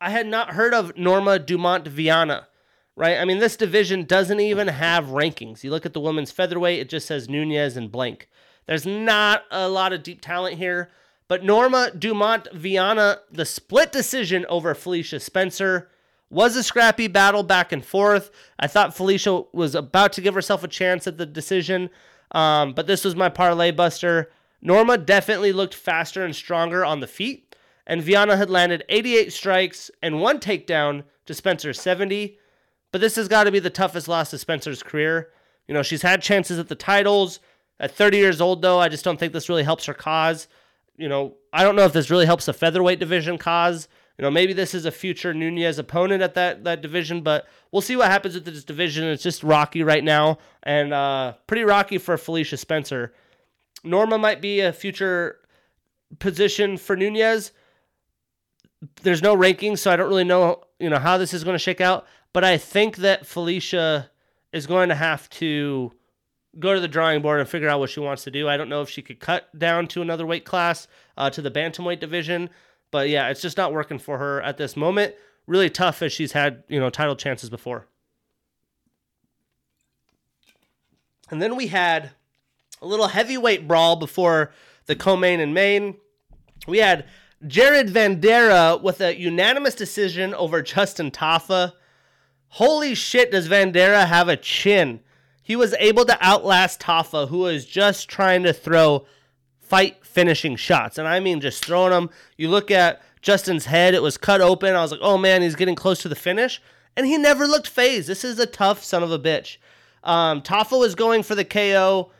I had not heard of Norma Dumont Viana, right? I mean, this division doesn't even have rankings. You look at the women's featherweight, it just says Nunes and blank. There's not a lot of deep talent here, but Norma Dumont Viana, the split decision over Felicia Spencer, was a scrappy battle back and forth. I thought Felicia was about to give herself a chance at the decision, um, but this was my parlay buster. Norma definitely looked faster and stronger on the feet and Viana had landed 88 strikes and one takedown to Spencer's 70. But this has got to be the toughest loss of Spencer's career. You know, she's had chances at the titles. At 30 years old, though, I just don't think this really helps her cause. You know, I don't know if this really helps the featherweight division cause. You know, maybe this is a future Nunes opponent at that that division, but we'll see what happens with this division. It's just rocky right now, and uh, pretty rocky for Felicia Spencer. Norma might be a future position for Nunes, there's no rankings, so I don't really know you know how this is going to shake out. But I think that Felicia is going to have to go to the drawing board and figure out what she wants to do. I don't know if she could cut down to another weight class uh, to the bantamweight division, but yeah, it's just not working for her at this moment. Really tough as she's had you know title chances before. And then we had a little heavyweight brawl before the co-main and main. We had Jared Vanderaa with a unanimous decision over Justin Tafa. Holy shit, does Vanderaa have a chin? He was able to outlast Tafa, who was just trying to throw fight finishing shots. And I mean just throwing them. You look at Justin's head, it was cut open. I was like, oh man, he's getting close to the finish. And he never looked fazed. This is a tough son of a bitch. Um, Tafa was going for the KO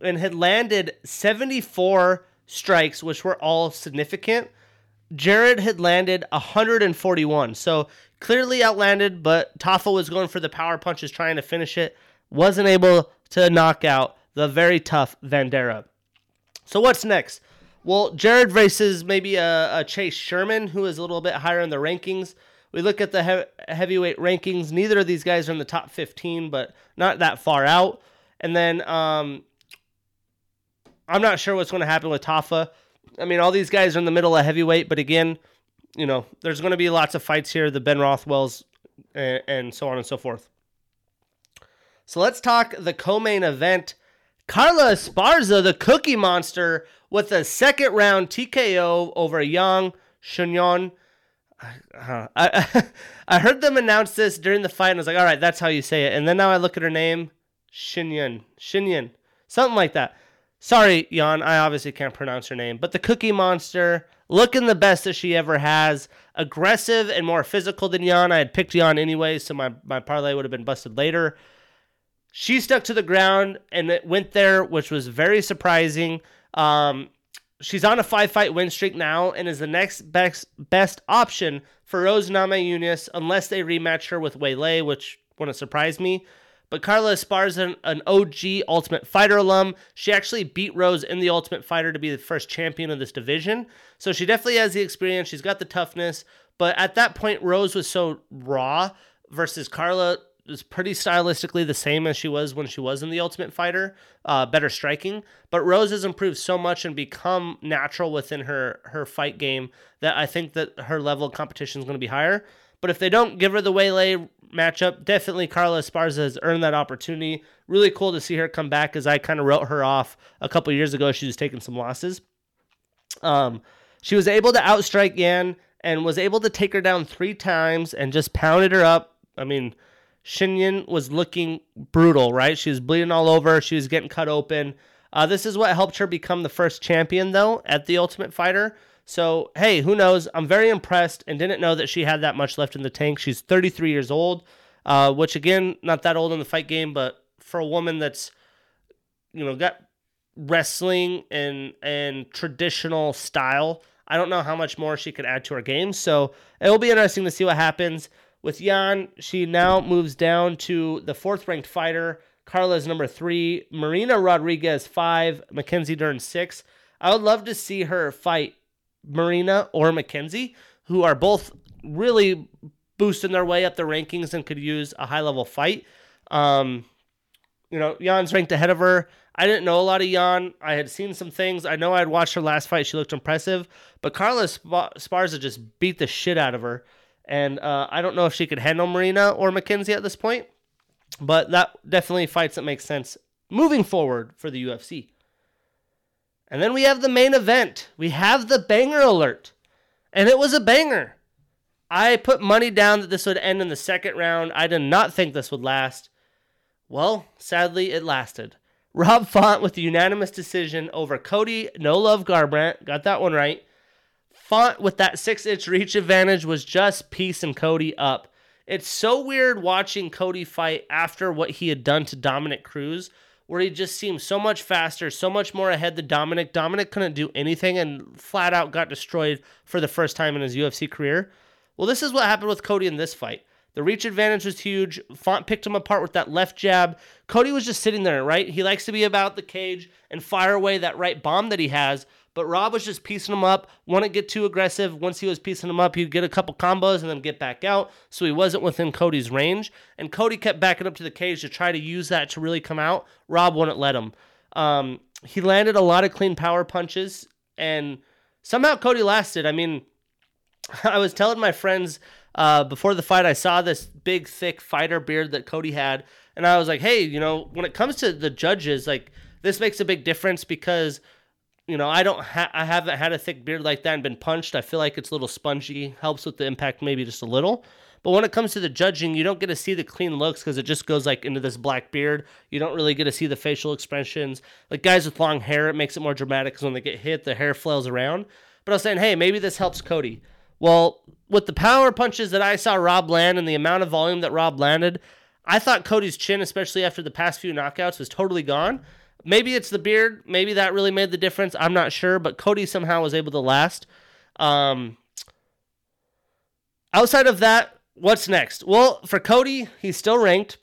and had landed 74 strikes, which were all significant. Jared had landed 141. So clearly outlanded, but Tafa was going for the power punches, trying to finish it. Wasn't able to knock out the very tough Vanderaa. So what's next? Well, Jared versus maybe a, a, Chase Sherman, who is a little bit higher in the rankings. We look at the he- heavyweight rankings. Neither of these guys are in the top 15, but not that far out. And then um, I'm not sure what's going to happen with Tafa. I mean, all these guys are in the middle of heavyweight, but again, you know, there's going to be lots of fights here. The Ben Rothwells and, and so on and so forth. So let's talk the co-main event. Carla Esparza, the Cookie Monster, with a second round TKO over Yang Shunyon. Uh, I I heard them announce this during the fight, and I was like, all right, that's how you say it. And then now I look at her name, Shinyan, Shinyan, something like that. Sorry, Jan, I obviously can't pronounce her name, but the Cookie Monster, looking the best that she ever has, aggressive and more physical than Jan. I had picked Jan anyway, so my, my parlay would have been busted later. She stuck to the ground and it went there, which was very surprising. Um, she's on a five fight win streak now and is the next best best option for Rose Namajunas unless they rematch her with Weili, which wouldn't surprise me. But Carla Esparza, an OG Ultimate Fighter alum, she actually beat Rose in the Ultimate Fighter to be the first champion of this division. So she definitely has the experience. She's got the toughness. But at that point, Rose was so raw versus Carla was pretty stylistically the same as she was when she was in the Ultimate Fighter, uh, better striking. But Rose has improved so much and become natural within her her fight game that I think that her level of competition is going to be higher. But if they don't give her the Weili matchup, definitely Carla Esparza has earned that opportunity. Really cool to see her come back as I kind of wrote her off a couple years ago. She was taking some losses. Um, she was able to outstrike Yan and was able to take her down three times and just pounded her up. I mean, Shinyan was looking brutal, right? She was bleeding all over. She was getting cut open. Uh, this is what helped her become the first champion, though, at the Ultimate Fighter. So, hey, who knows? I'm very impressed and didn't know that she had that much left in the tank. She's 33 years old, uh, which, again, not that old in the fight game, but for a woman that's, you know, got wrestling and and traditional style, I don't know how much more she could add to her game. So it will be interesting to see what happens. With Yan, she now moves down to the fourth ranked fighter. Carla is number three. Marina Rodriguez, five. Mackenzie Dern, six. I would love to see her fight Marina or Mackenzie, who are both really boosting their way up the rankings and could use a high level fight. Um, you know, Yan's ranked ahead of her. I didn't know a lot of Yan. I had seen some things. I know I had watched her last fight. She looked impressive. But Carla Esparza just beat the shit out of her. And uh, I don't know if she could handle Marina or Mackenzie at this point, but that definitely fights that make sense moving forward for the UFC. And then we have the main event. We have the banger alert. And it was a banger. I put money down that this would end in the second round. I did not think this would last. Well, sadly, it lasted. Rob Font with a unanimous decision over Cody No Love Garbrandt. Got that one right. Font with that six inch reach advantage was just piecing Cody up. It's so weird watching Cody fight after what he had done to Dominick Cruz, where he just seemed so much faster, so much more ahead than Dominic. Dominic couldn't do anything and flat out got destroyed for the first time in his UFC career. Well, this is what happened with Cody in this fight. The reach advantage was huge. Font picked him apart with that left jab. Cody was just sitting there, right? He likes to be about the cage and fire away that right bomb that he has. But Rob was just piecing him up, wouldn't get too aggressive. Once he was piecing him up, he'd get a couple combos and then get back out. So he wasn't within Cody's range. And Cody kept backing up to the cage to try to use that to really come out. Rob wouldn't let him. Um, he landed a lot of clean power punches, and somehow Cody lasted. I mean, I was telling my friends uh, before the fight, I saw this big, thick fighter beard that Cody had, and I was like, hey, you know, when it comes to the judges, like, this makes a big difference because you know, I don't ha- I haven't had a thick beard like that and been punched. I feel like it's a little spongy, helps with the impact maybe just a little. But when it comes to the judging, you don't get to see the clean looks because it just goes like into this black beard. You don't really get to see the facial expressions. Like guys with long hair, it makes it more dramatic because when they get hit, the hair flails around. But I was saying, hey, maybe this helps Cody. Well, with the power punches that I saw Rob land and the amount of volume that Rob landed, I thought Cody's chin, especially after the past few knockouts, was totally gone. Maybe it's the beard. Maybe that really made the difference. I'm not sure, but Cody somehow was able to last. Um, outside of that, what's next? Well, for Cody, he's still ranked.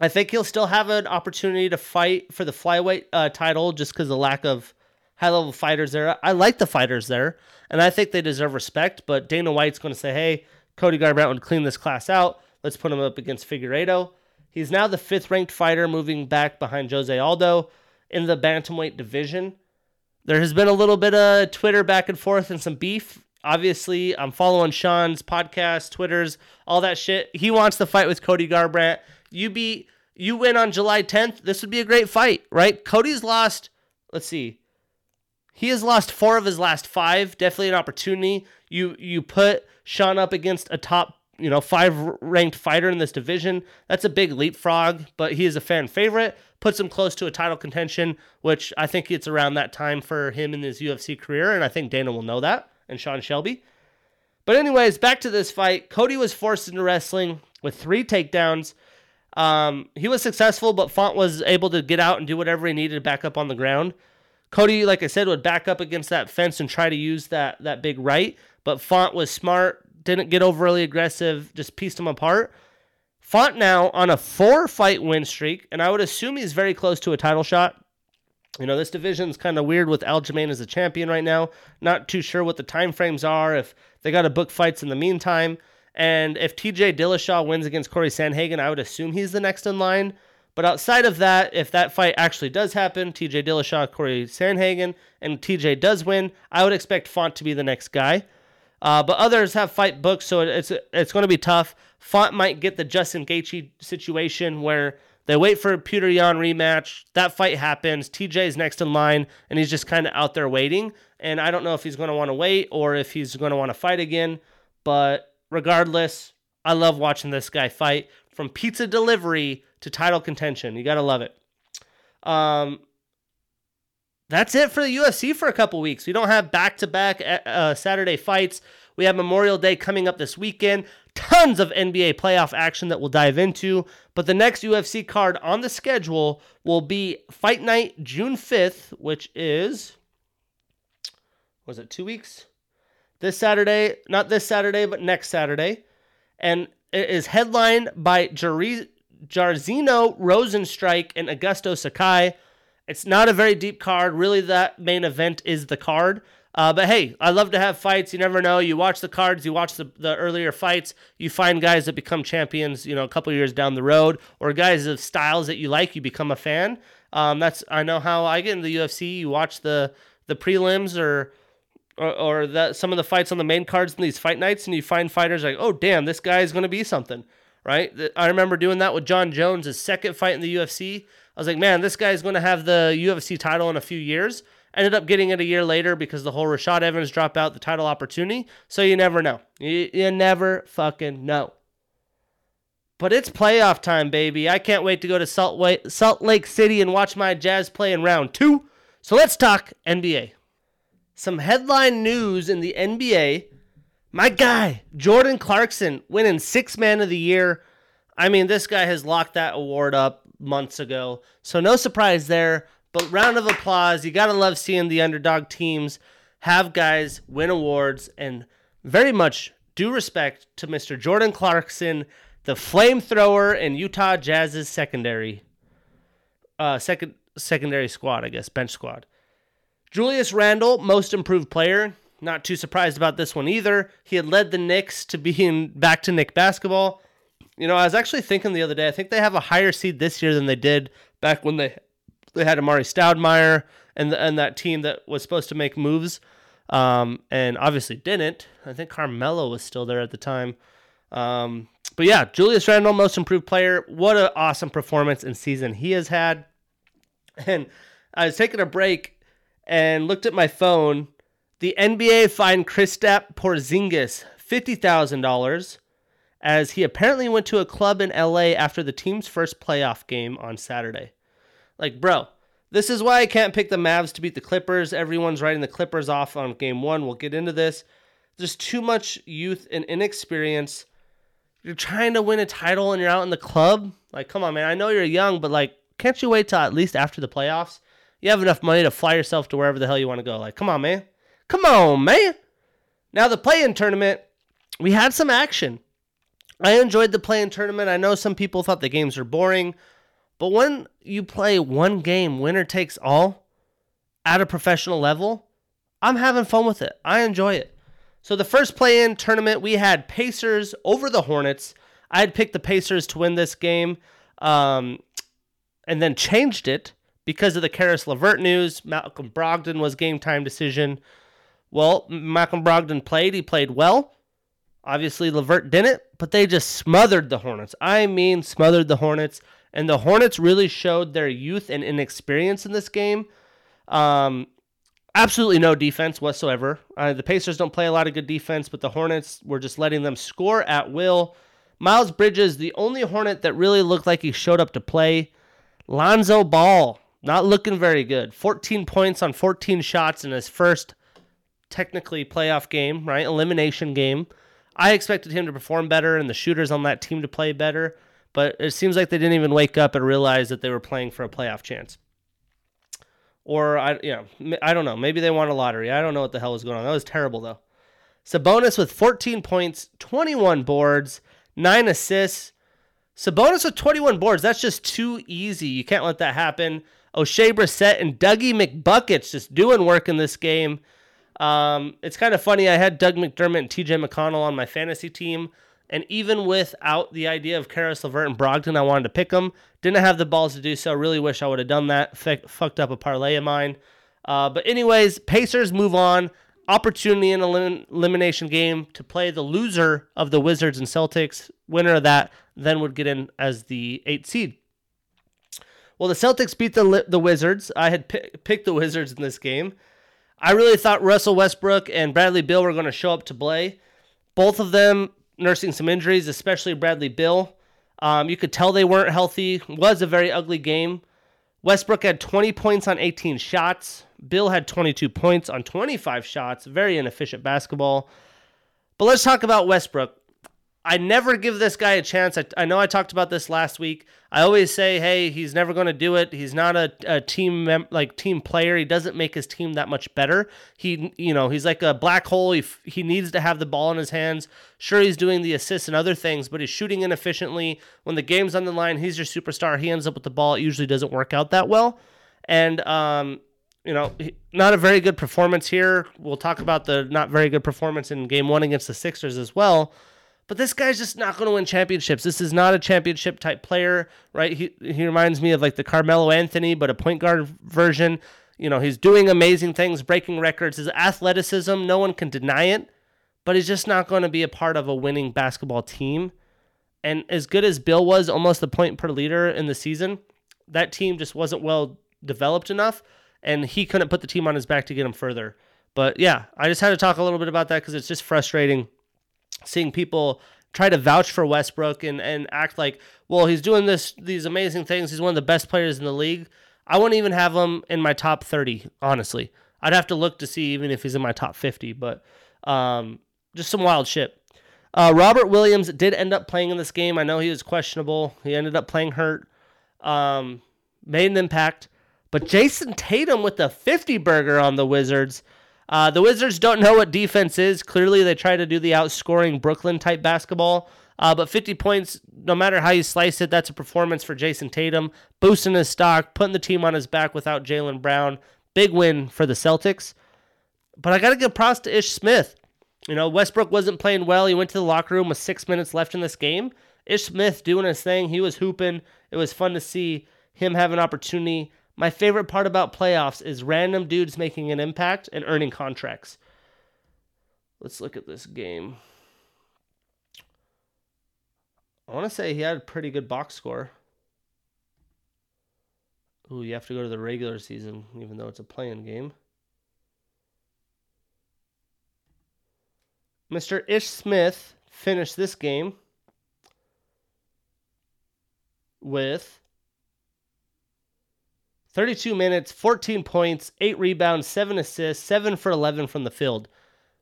I think he'll still have an opportunity to fight for the flyweight uh, title just because the lack of high level fighters there. I like the fighters there, and I think they deserve respect. But Dana White's going to say, hey, Cody Garbrandt would clean this class out. Let's put him up against Figueiredo. He's now the fifth ranked fighter, moving back behind Jose Aldo in the bantamweight division. There has been a little bit of Twitter back and forth and some beef. Obviously, I'm following Sean's podcast, Twitters, all that shit. He wants to fight with Cody Garbrandt. You beat, you win on July 10th. This would be a great fight, right? Cody's lost. Let's see. He has lost four of his last five. Definitely an opportunity. You you put Sean up against a top you know, five ranked fighter in this division. That's a big leapfrog, but he is a fan favorite. Puts him close to a title contention, which I think it's around that time for him in his UFC career, and I think Dana will know that, and Sean Shelby. But anyways, back to this fight. Cody was forced into wrestling with three takedowns. Um, he was successful, but Font was able to get out and do whatever he needed to back up on the ground. Cody, like I said, would back up against that fence and try to use that that big right, but Font was smart, didn't get overly aggressive, just pieced him apart. Font now on a four fight win streak, and I would assume he's very close to a title shot. You know, this division's kind of weird with Aljamain as a champion right now. Not too sure what the time frames are, if they got to book fights in the meantime. And if TJ Dillashaw wins against Corey Sandhagen, I would assume he's the next in line. But outside of that, if that fight actually does happen, TJ Dillashaw, Corey Sandhagen, and TJ does win, I would expect Font to be the next guy. Uh, but others have fight books, so it's it's going to be tough. Font might get the Justin Gaethje situation where they wait for a Petr Yan rematch. That fight happens. TJ is next in line, and he's just kind of out there waiting. And I don't know if he's going to want to wait or if he's going to want to fight again. But regardless, I love watching this guy fight from pizza delivery to title contention. You got to love it. Um, that's it for the UFC for a couple weeks. We don't have back to back Saturday fights. We have Memorial Day coming up this weekend. Tons of NBA playoff action that we'll dive into. But the next UFC card on the schedule will be Fight Night June 5th, which is, was it two weeks? This Saturday, not this Saturday, but next Saturday. And it is headlined by Jairzinho Rozenstruik and Augusto Sakai. It's not a very deep card. Really, that main event is the card. Uh, but hey, I love to have fights. You never know. You watch the cards, you watch the, the earlier fights, you find guys that become champions, you know, a couple years down the road, or guys of styles that you like, you become a fan. Um, that's I know how I get in the UFC. You watch the the prelims or or, or the, some of the fights on the main cards in these fight nights, and you find fighters like, oh damn, this guy is going to be something, right? I remember doing that with Jon Jones, his second fight in the UFC. I was like, man, this guy's going to have the UFC title in a few years. Ended up getting it a year later because the whole Rashad Evans drop out the title opportunity. So you never know. You, you never fucking know. But it's playoff time, baby. I can't wait to go to Salt, Salt Lake City and watch my Jazz play in round two. So let's talk NBA. Some headline news in the NBA. My guy, Jordan Clarkson, winning six man of the year. I mean, this guy has locked that award up months ago. So no surprise there. But round of applause. You got to love seeing the underdog teams have guys win awards and very much due respect to Mr. Jordan Clarkson, the flamethrower in Utah Jazz's secondary uh second secondary squad, I guess, bench squad. Julius Randle, most improved player. Not too surprised about this one either. He had led the Knicks to being back to Knick basketball. You know, I was actually thinking the other day, I think they have a higher seed this year than they did back when they they had Amar'e Stoudemire and and that team that was supposed to make moves, um, and obviously didn't. I think Carmelo was still there at the time. Um, but yeah, Julius Randle, most improved player. What an awesome performance and season he has had. And I was taking a break and looked at my phone. The NBA fined Kristaps Porzingis fifty thousand dollars as he apparently went to a club in LA after the team's first playoff game on Saturday. Like, bro, this is why I can't pick the Mavs to beat the Clippers. Everyone's writing the Clippers off on game one. We'll get into this. There's too much youth and inexperience. You're trying to win a title and you're out in the club. Like, come on, man. I know you're young, but like, can't you wait till at least after the playoffs? You have enough money to fly yourself to wherever the hell you want to go. Like, come on, man. Come on, man. Now, the play in tournament, we had some action. I enjoyed the play in tournament. I know some people thought the games were boring. But when you play one game, winner takes all, at a professional level, I'm having fun with it. I enjoy it. So the first play in tournament, we had Pacers over the Hornets. I had picked the Pacers to win this game um, and then changed it because of the Caris LeVert news. Malcolm Brogdon was game time decision. Well, Malcolm Brogdon played. He played well. Obviously, LeVert didn't, but they just smothered the Hornets. I mean, smothered the Hornets. And the Hornets really showed their youth and inexperience in this game. Um, absolutely no defense whatsoever. Uh, the Pacers don't play a lot of good defense, but the Hornets were just letting them score at will. Miles Bridges, the only Hornet that really looked like he showed up to play. Lonzo Ball, not looking very good. 14 points on 14 shots in his first technically playoff game, right? Elimination game. I expected him to perform better and the shooters on that team to play better but it seems like they didn't even wake up and realize that they were playing for a playoff chance. Or I, know, I don't know. Maybe they won a lottery. I don't know what the hell was going on. That was terrible though. Sabonis with 14 points, 21 boards, nine assists. Sabonis with 21 boards. That's just too easy. You can't let that happen. Oshae Brissett and Dougie McBuckets just doing work in this game. Um, it's kind of funny. I had Doug McDermott and TJ McConnell on my fantasy team. And even without the idea of Caris LeVert and Brogdon, I wanted to pick them. Didn't have the balls to do so. Really wish I would have done that. F- fucked up a parlay of mine. Uh, but anyways, Pacers move on. Opportunity in an elimination game to play the loser of the Wizards and Celtics. Winner of that then would get in as the eight seed. Well, the Celtics beat the the Wizards. I had p- picked the Wizards in this game. I really thought Russell Westbrook and Bradley Beal were going to show up to play. Both of them nursing some injuries, especially Bradley Beal. Um, you could tell they weren't healthy. Was a very ugly game. Westbrook had 20 points on 18 shots. Beal had 22 points on 25 shots. Very inefficient basketball. But let's talk about Westbrook. I never give this guy a chance. I, I know I talked about this last week. I always say, hey, he's never going to do it. He's not a, a team mem- like team player. He doesn't make his team that much better. He, you know, he's like a black hole. He, he needs to have the ball in his hands. Sure, he's doing the assists and other things, but he's shooting inefficiently. When the game's on the line, he's your superstar. He ends up with the ball. It usually doesn't work out that well. And, um, you know, not a very good performance here. We'll talk about the not very good performance in game one against the Sixers as well. But this guy's just not going to win championships. This is not a championship type player, right? He he reminds me of like the Carmelo Anthony, but a point guard version. You know, he's doing amazing things, breaking records. His athleticism, no one can deny it, but he's just not going to be a part of a winning basketball team. And as good as Beal was, almost a point per leader in the season, that team just wasn't well developed enough, and he couldn't put the team on his back to get him further. But yeah, I just had to talk a little bit about that because it's just frustrating seeing people try to vouch for Westbrook and, and act like, well, he's doing this these amazing things. He's one of the best players in the league. I wouldn't even have him in my top 30, honestly. I'd have to look to see even if he's in my top 50, but um, just some wild shit. Uh, Robert Williams did end up playing in this game. I know he was questionable. He ended up playing hurt. Um, made an impact. But Jayson Tatum with the 50 burger on the Wizards uh, the Wizards don't know what defense is. Clearly, they try to do the outscoring Brooklyn type basketball. Uh, but 50 points, no matter how you slice it, that's a performance for Jayson Tatum, boosting his stock, putting the team on his back without Jaylen Brown. Big win for the Celtics. But I got to give props to Ish Smith. You know, Westbrook wasn't playing well. He went to the locker room with six minutes left in this game. Ish Smith doing his thing. He was hooping. It was fun to see him have an opportunity. My favorite part about playoffs is random dudes making an impact and earning contracts. Let's look at this game. I want to say he had a pretty good box score. Ooh, you have to go to the regular season, even though it's a playing game. Mr. Ish Smith finished this game with 32 minutes, 14 points, 8 rebounds, 7 assists, 7 for 11 from the field.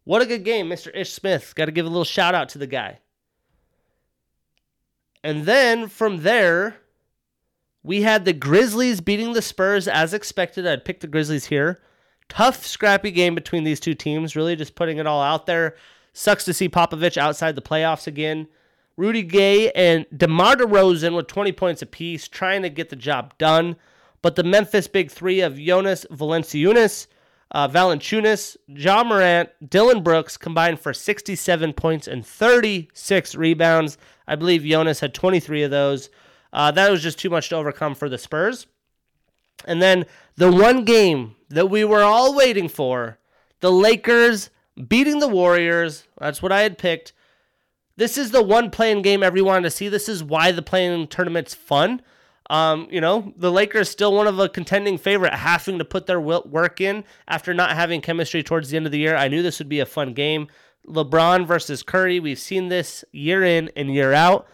What a good game, Mr. Ish Smith. Got to give a little shout out to the guy. And then from there, we had the Grizzlies beating the Spurs as expected. I'd pick the Grizzlies here. Tough, scrappy game between these two teams, really just putting it all out there. Sucks to see Popovich outside the playoffs again. Rudy Gay and DeMar DeRozan with 20 points apiece, trying to get the job done. But the Memphis big three of Jonas Valanciunas, uh, Valanciunas, Ja Morant, Dillon Brooks combined for 67 points and 36 rebounds. I believe Jonas had 23 of those. Uh, that was just too much to overcome for the Spurs. And then the one game that we were all waiting for the Lakers beating the Warriors. That's what I had picked. This is the one playing game everyone wanted to see. This is why the playing tournament's fun. Um, you know, the Lakers still one of a contending favorite, having to put their work in after not having chemistry towards the end of the year. I knew this would be a fun game. LeBron versus Curry. We've seen this year in and year out.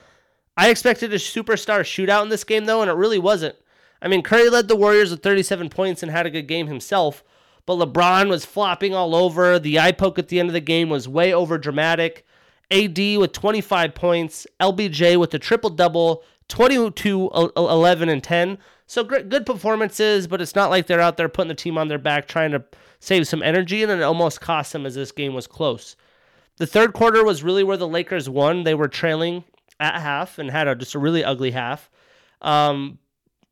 I expected a superstar shootout in this game, though, and it really wasn't. I mean, Curry led the Warriors with 37 points and had a good game himself, but LeBron was flopping all over. The eye poke at the end of the game was way over dramatic. AD with 25 points, LBJ with a triple double, 22 11 and 10 so good performances but it's not like they're out there putting the team on their back trying to save some energy and it almost cost them as this game was close. The third quarter was really where the lakers won. They were trailing at half and had a, just a really ugly half. Um,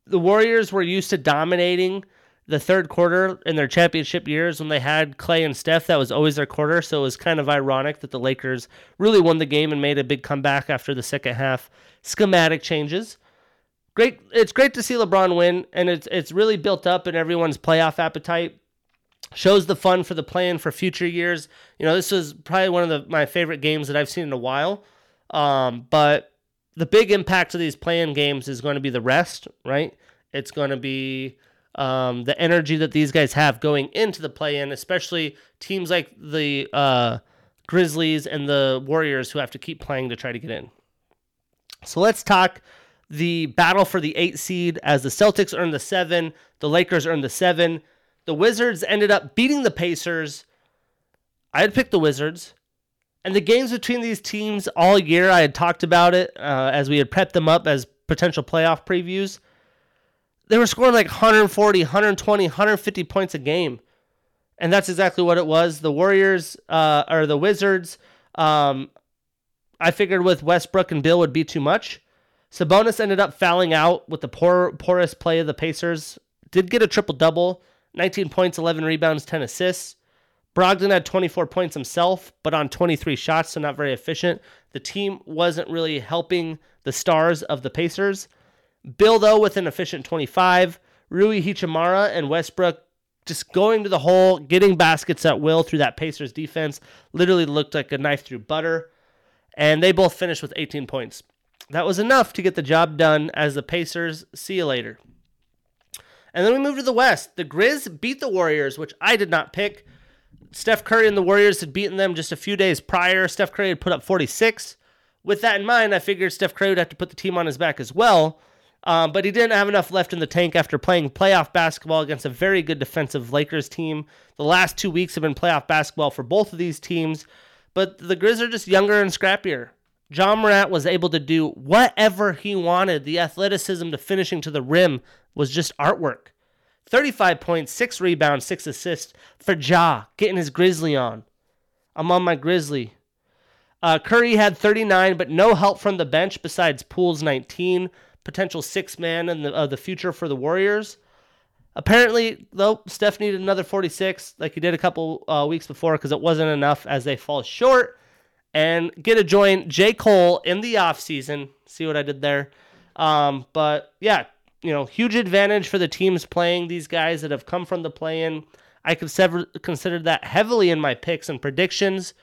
the warriors were used to dominating the third quarter in their championship years when they had Clay and Steph. That was always their quarter. So it was kind of ironic that the Lakers really won the game and made a big comeback after the second half schematic changes. Great. It's great to see LeBron win, and it's it's really built up in everyone's playoff appetite. Shows the fun for the plan for future years. You know, this was probably one of the, my favorite games that I've seen in a while. Um, but the big impact of these playing games is going to be the rest, right? It's going to be um, the energy that these guys have going into the play in, especially teams like the uh, Grizzlies and the Warriors who have to keep playing to try to get in. So let's talk the battle for the eight seed as the Celtics earned the seven, the Lakers earned the seven. The Wizards ended up beating the Pacers. I had picked the Wizards. And the games between these teams all year, I had talked about it uh, as we had prepped them up as potential playoff previews. They were scoring like 140, 120, 150 points a game. And that's exactly what it was. The Warriors, uh, or the Wizards, um, I figured with Westbrook and Beal would be too much. Sabonis ended up fouling out with the poor, poorest play of the Pacers. Did get a triple double 19 points, 11 rebounds, 10 assists. Brogdon had 24 points himself, but on 23 shots, so not very efficient. The team wasn't really helping the stars of the Pacers. Beal, though, with an efficient 25. Rui Hachimura and Westbrook just going to the hole, getting baskets at will through that Pacers defense. Literally looked like a knife through butter. And they both finished with 18 points. That was enough to get the job done as the Pacers. See you later. And then we move to the West. The Grizz beat the Warriors, which I did not pick. Steph Curry and the Warriors had beaten them just a few days prior. Steph Curry had put up 46. With that in mind, I figured Steph Curry would have to put the team on his back as well. Um, but he didn't have enough left in the tank after playing playoff basketball against a very good defensive Lakers team. The last two weeks have been playoff basketball for both of these teams, but the Grizz are just younger and scrappier. Ja Morant was able to do whatever he wanted. The athleticism to finishing to the rim was just artwork. 35 points, 6 rebounds, 6 assists for Ja, getting his Grizzly on. I'm on my Grizzly. Uh, Curry had 39, but no help from the bench besides Poole's 19, potential six man in the, uh, the future for the Warriors. Apparently, though, Steph needed another 46 like he did a couple uh, weeks before because it wasn't enough as they fall short and get to join J. Cole in the offseason. See what I did there? Um, but yeah, you know, huge advantage for the teams playing these guys that have come from the play in. I consider considered that heavily in my picks and predictions.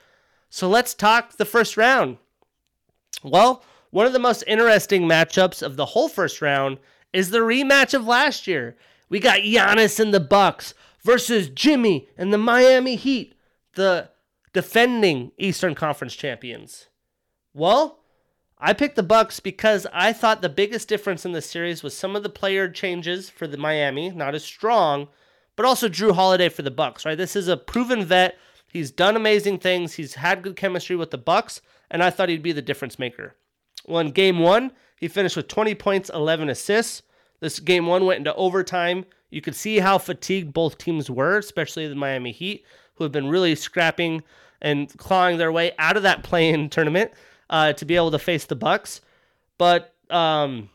So let's talk the first round. Well, one of the most interesting matchups of the whole first round is the rematch of last year. We got Giannis and the Bucks versus Jimmy and the Miami Heat, the defending Eastern Conference champions. Well, I picked the Bucks because I thought the biggest difference in the series was some of the player changes for the Miami, not as strong, but also Jrue Holiday for the Bucks, right? This is a proven vet. He's done amazing things. He's had good chemistry with the Bucks, and I thought he'd be the difference maker. Well, in game 1, he finished with 20 points, 11 assists. This game 1 went into overtime. You could see how fatigued both teams were, especially the Miami Heat, who have been really scrapping and clawing their way out of that play-in tournament uh, to be able to face the Bucks. But um,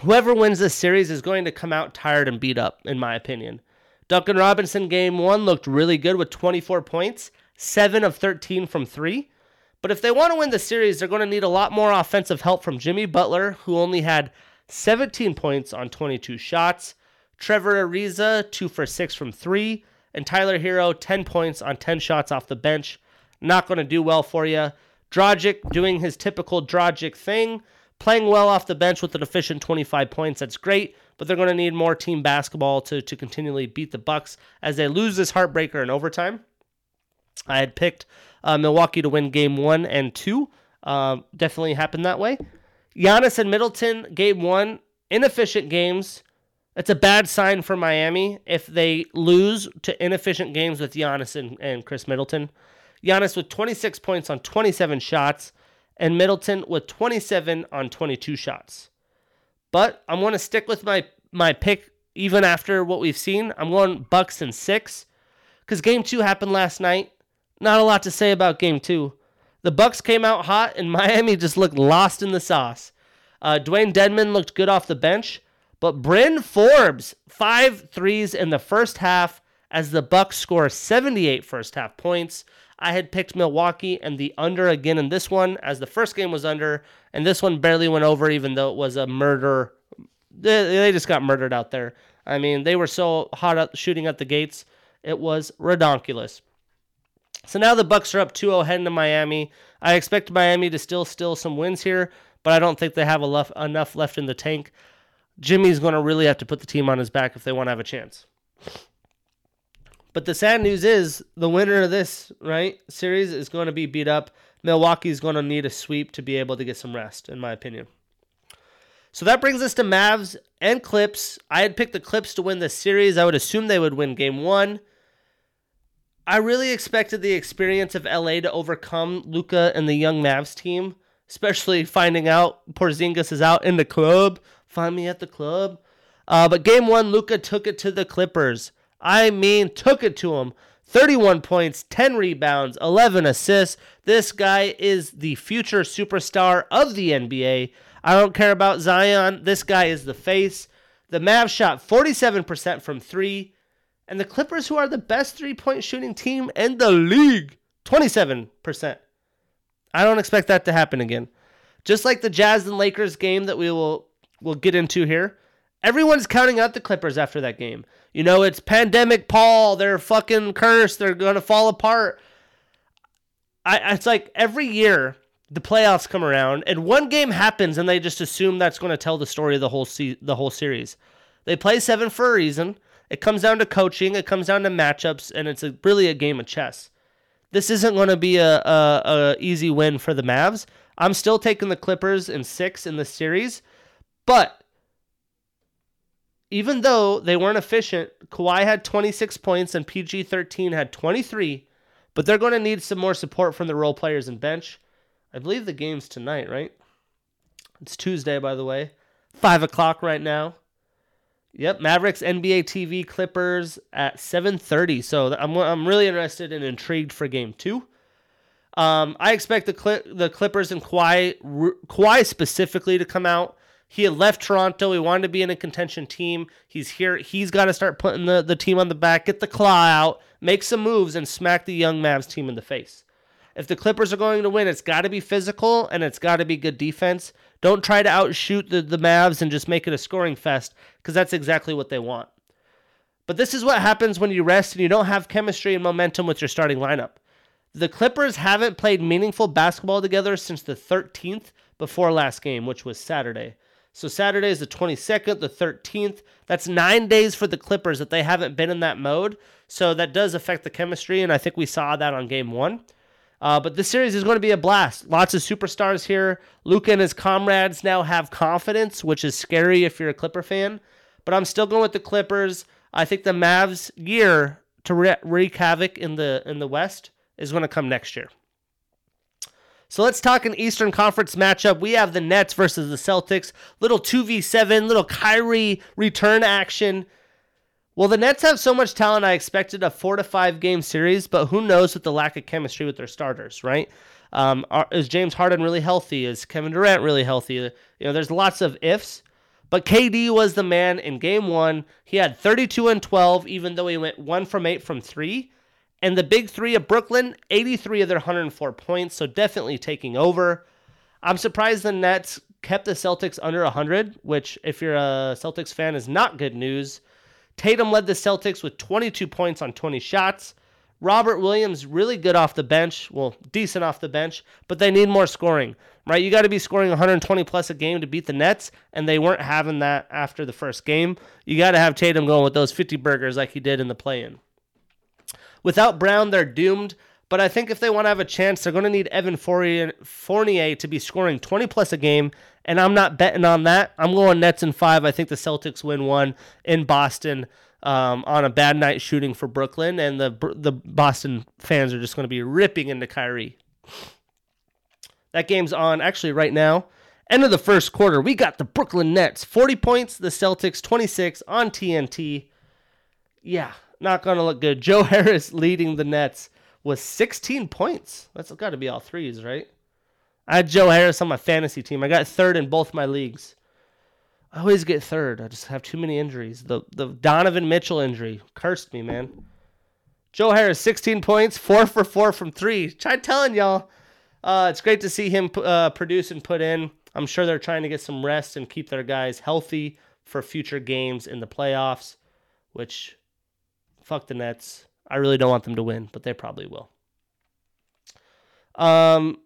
whoever wins this series is going to come out tired and beat up, in my opinion. Duncan Robinson, game one, looked really good with 24 points, 7 of 13 from 3. But if they want to win the series, they're going to need a lot more offensive help from Jimmy Butler, who only had 17 points on 22 shots. Trevor Ariza, 2 for 6 from 3. And Tyler Herro, 10 points on 10 shots off the bench. Not going to do well for you. Dragic doing his typical Dragic thing, playing well off the bench with an efficient 25 points. That's great, but they're going to need more team basketball to, to continually beat the Bucks as they lose this heartbreaker in overtime. I had picked uh, Milwaukee to win game one and two. Uh, definitely happened that way. Giannis and Middleton, game one, inefficient games. It's a bad sign for Miami if they lose to inefficient games with Giannis and, and Khris Middleton. Giannis with 26 points on 27 shots, and Middleton with 27 on 22 shots. But I'm going to stick with my my pick even after what we've seen. I'm going Bucks and six because Game Two happened last night. Not a lot to say about Game Two. The Bucks came out hot, and Miami just looked lost in the sauce. Uh, Dewayne Dedmon looked good off the bench, but Bryn Forbes five threes in the first half as the Bucks score 78 first half points. I had picked Milwaukee and the under again in this one, as the first game was under, and this one barely went over, even though it was a murder. They, just got murdered out there. I mean, they were so hot at shooting at the gates, it was redonkulous. So now the Bucks are up 2-0 heading to Miami. I expect Miami to still steal some wins here, but I don't think they have enough left in the tank. Jimmy's going to really have to put the team on his back if they want to have a chance. But the sad news is the winner of this right series is going to be beat up. Milwaukee's going to need a sweep to be able to get some rest, in my opinion. So that brings us to Mavs and Clips. I had picked the Clips to win the series. I would assume they would win game one. I really expected the experience of LA to overcome Luka and the young Mavs team, especially finding out Porzingis is out in the club. Find me at the club. Uh, but game one, Luka took it to the Clippers. I mean, took it to them. 31 points, 10 rebounds, 11 assists. This guy is the future superstar of the NBA. I don't care about Zion. This guy is the face. The Mavs shot 47% from three. And the Clippers, who are the best three point shooting team in the league, 27%. I don't expect that to happen again. Just like the Jazz and Lakers game that we will we'll get into here. Everyone's counting out the Clippers after that game. You know, it's pandemic Paul. They're fucking cursed. They're to fall apart. I, it's like every year the playoffs come around and one game happens and they just assume that's going to tell the story of the whole se- the whole series. They play seven for a reason. It comes down to coaching. It comes down to matchups, and it's a, really a game of chess. This isn't going to be a, a, a easy win for the Mavs. I'm still taking the Clippers in six in the series, but even though they weren't efficient, Kawhi had 26 points and PG 13 had 23, but they're going to need some more support from the role players and bench. I believe the game's tonight, right? It's Tuesday, by the way. Five o'clock right now. Yep, Mavericks, NBA TV, Clippers at 7:30. So I'm I'm really interested and intrigued for Game Two. Um, I expect the Cli- the Clippers and Kawhi Kawhi specifically to come out. He had left Toronto. He wanted to be in a contention team. He's here. He's got to start putting the, the team on the back, get the claw out, make some moves, and smack the young Mavs team in the face. If the Clippers are going to win, it's got to be physical and it's got to be good defense. Don't try to outshoot the, the Mavs and just make it a scoring fest because that's exactly what they want. But this is what happens when you rest and you don't have chemistry and momentum with your starting lineup. The Clippers haven't played meaningful basketball together since the 13th before last game, which was Saturday. So Saturday is the 22nd, the 13th. That's nine days for the Clippers that they haven't been in that mode. So that does affect the chemistry, and I think we saw that on game one. Uh, but this series is going to be a blast. Lots of superstars here. Luka and his comrades now have confidence, which is scary if you're a Clipper fan. But I'm still going with the Clippers. I think the Mavs' year to wreak havoc in the in the West is going to come next year. So let's talk an Eastern Conference matchup. We have the Nets versus the Celtics. Little 2v7, little Kyrie return action. Well, the Nets have so much talent. I expected a four to five game series, but who knows with the lack of chemistry with their starters, right? Um, are, is James Harden really healthy? Is Kevin Durant really healthy? You know, there's lots of ifs. But KD was the man in game one. He had 32 and 12, even though he went one from eight from three. And the big three of Brooklyn, 83 of their 104 points, so definitely taking over. I'm surprised the Nets kept the Celtics under 100, which, if you're a Celtics fan, is not good news. Tatum led the Celtics with 22 points on 20 shots. Robert Williams really good off the bench, well, decent off the bench, but they need more scoring, right? You got to be scoring 120 plus a game to beat the Nets, and they weren't having that after the first game. You got to have Tatum going with those 50 burgers like he did in the play-in. Without Brown, they're doomed. But I think if they want to have a chance, they're going to need Evan Fournier to be scoring 20 plus a game. And I'm not betting on that. I'm going Nets in five. I think the Celtics win one in Boston um, on a bad night shooting for Brooklyn. And the, the Boston fans are just going to be ripping into Kyrie. That game's on actually right now. End of the first quarter, we got the Brooklyn Nets 40 points, the Celtics 26 on TNT. Yeah, not going to look good. Joe Harris leading the Nets was 16 points. That's got to be all threes, right? I had Joe Harris on my fantasy team. I got third in both my leagues. I always get third. I just have too many injuries. The the Donovan Mitchell injury cursed me, man. Joe Harris, 16 points, four for four from three. Try telling y'all. Uh, it's great to see him uh, produce and put in. I'm sure they're trying to get some rest and keep their guys healthy for future games in the playoffs, which fuck the Nets. I really don't want them to win, but they probably will. Um,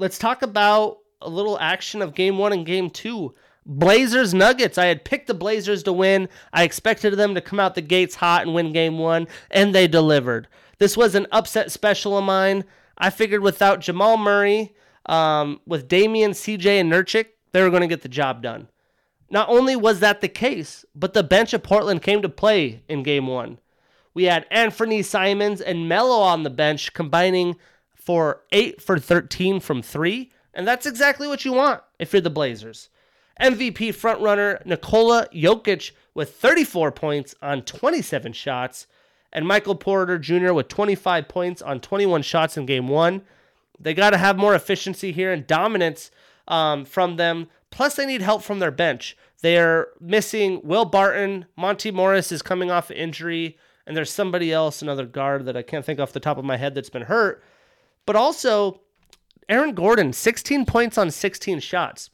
let's talk about a little action of game one and game two. Blazers Nuggets. I had picked the Blazers to win. I expected them to come out the gates hot and win game one, and they delivered. This was an upset special of mine. I figured without Jamal Murray, um, with Damian, CJ, and Nurkic, they were going to get the job done. Not only was that the case, but the bench of Portland came to play in game one. We had Anthony Simons and Melo on the bench combining for 8 for 13 from 3, and that's exactly what you want if you're the Blazers. MVP frontrunner Nikola Jokic with 34 points on 27 shots, and Michael Porter Jr. with 25 points on 21 shots in game one. They got to have more efficiency here and dominance um, from them. Plus, they need help from their bench. They're missing Will Barton. Monte Morris is coming off injury, and there's somebody else, another guard that I can't think off the top of my head that's been hurt. But also, Aaron Gordon, 16 points on 16 shots.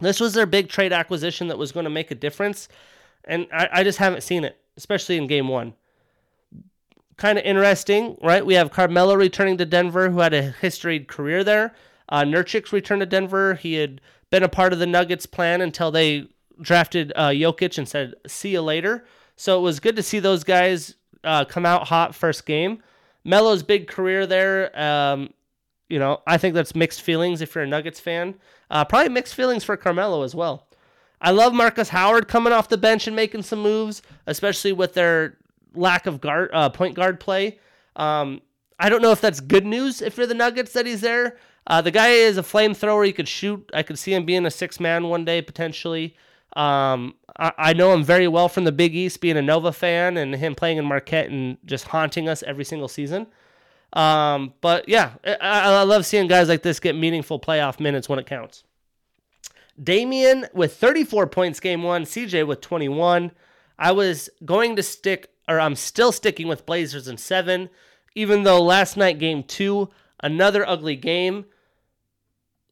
This was their big trade acquisition that was going to make a difference, and I, I just haven't seen it, especially in game one. Kind of interesting, right? We have Carmelo returning to Denver, who had a historied career there. Uh, returned to Denver. He had been a part of the Nuggets plan until they drafted uh, Jokic and said, see you later. So it was good to see those guys uh, come out hot first game. Melo's big career there. Um, you know, I think that's mixed feelings if you're a Nuggets fan. Uh, probably mixed feelings for Carmelo as well. I love Markus Howard coming off the bench and making some moves, especially with their lack of guard uh, point guard play. Um, I don't know if that's good news if you're the Nuggets that he's there. Uh, the guy is a flamethrower. He could shoot. I could see him being a six man one day potentially. Um, I, I, know him very well from the Big East, being a Nova fan, and him playing in Marquette and just haunting us every single season. Um, but yeah, I, I love seeing guys like this get meaningful playoff minutes when it counts. Damian with 34 points game one, CJ with 21. I was going to stick, or I'm still sticking with Blazers in seven, even though last night, game two, another ugly game.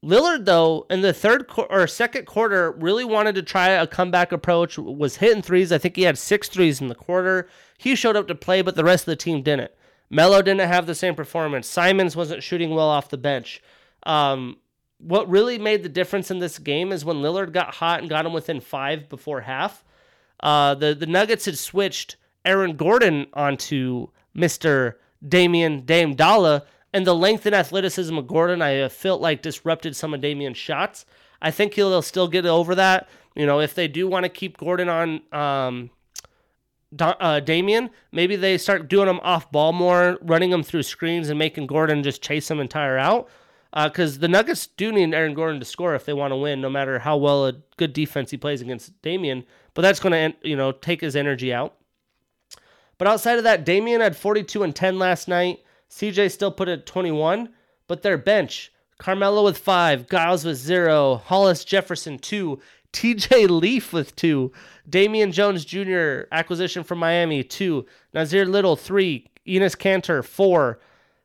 Lillard, though, in the third or second quarter, really wanted to try a comeback approach, was hitting threes. I think he had six threes in the quarter. He showed up to play, but the rest of the team didn't. Melo didn't have the same performance. Simons wasn't shooting well off the bench. Um, what really made the difference in this game is when Lillard got hot and got him within five before half. Uh, the the Nuggets had switched Aaron Gordon onto Mister Damian Dame Dolla, and the length and athleticism of Gordon, I felt like disrupted some of Damian's shots. I think he'll still get over that. You know, if they do want to keep Gordon on um, uh, Damian, maybe they start doing him off ball more, running him through screens and making Gordon just chase him tire out. Because uh, the Nuggets do need Aaron Gordon to score if they want to win, no matter how well a good defense he plays against Damian. But that's going to, you know, take his energy out. But outside of that, Damian had 42 and 10 last night. CJ still put it 21, but their bench Carmelo with five, Giles with zero, Hollis Jefferson two, TJ Leaf with two, Damian Jones Jr. acquisition from Miami two, Nassir Little three, Enes Kanter four,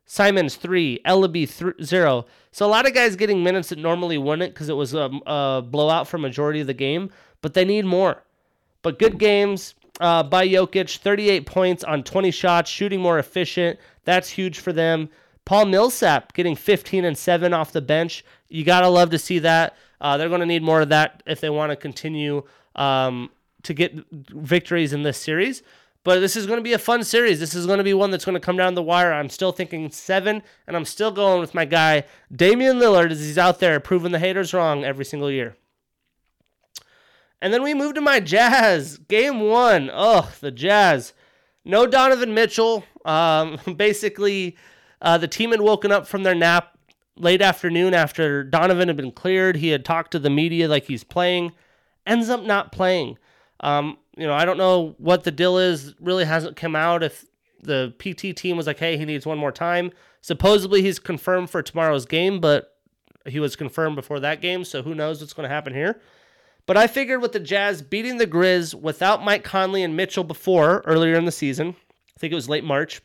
Simons three, Elleby th- zero. So a lot of guys getting minutes that normally wouldn't because it was a, a, blowout for majority of the game, but they need more. But good games uh, by Jokic, 38 points on 20 shots, shooting more efficient. That's huge for them. Paul Millsap getting 15 and 7 off the bench. You got to love to see that. Uh, they're going to need more of that if they want to continue um, to get victories in this series. But this is going to be a fun series. This is going to be one that's going to come down the wire. I'm still thinking seven, and I'm still going with my guy, Damian Lillard, as he's out there proving the haters wrong every single year. And then we move to my Jazz. Game one. Oh, the Jazz. No Donovan Mitchell. Um, basically, uh, the team had woken up from their nap late afternoon after Donovan had been cleared. He had talked to the media like he's playing, ends up not playing. Um, you know, I don't know what the deal is. Really hasn't come out if the PT team was like, hey, he needs one more time. Supposedly he's confirmed for tomorrow's game, but he was confirmed before that game, so who knows what's going to happen here. But I figured with the Jazz beating the Grizz without Mike Conley and Mitchell before earlier in the season, I think it was late March,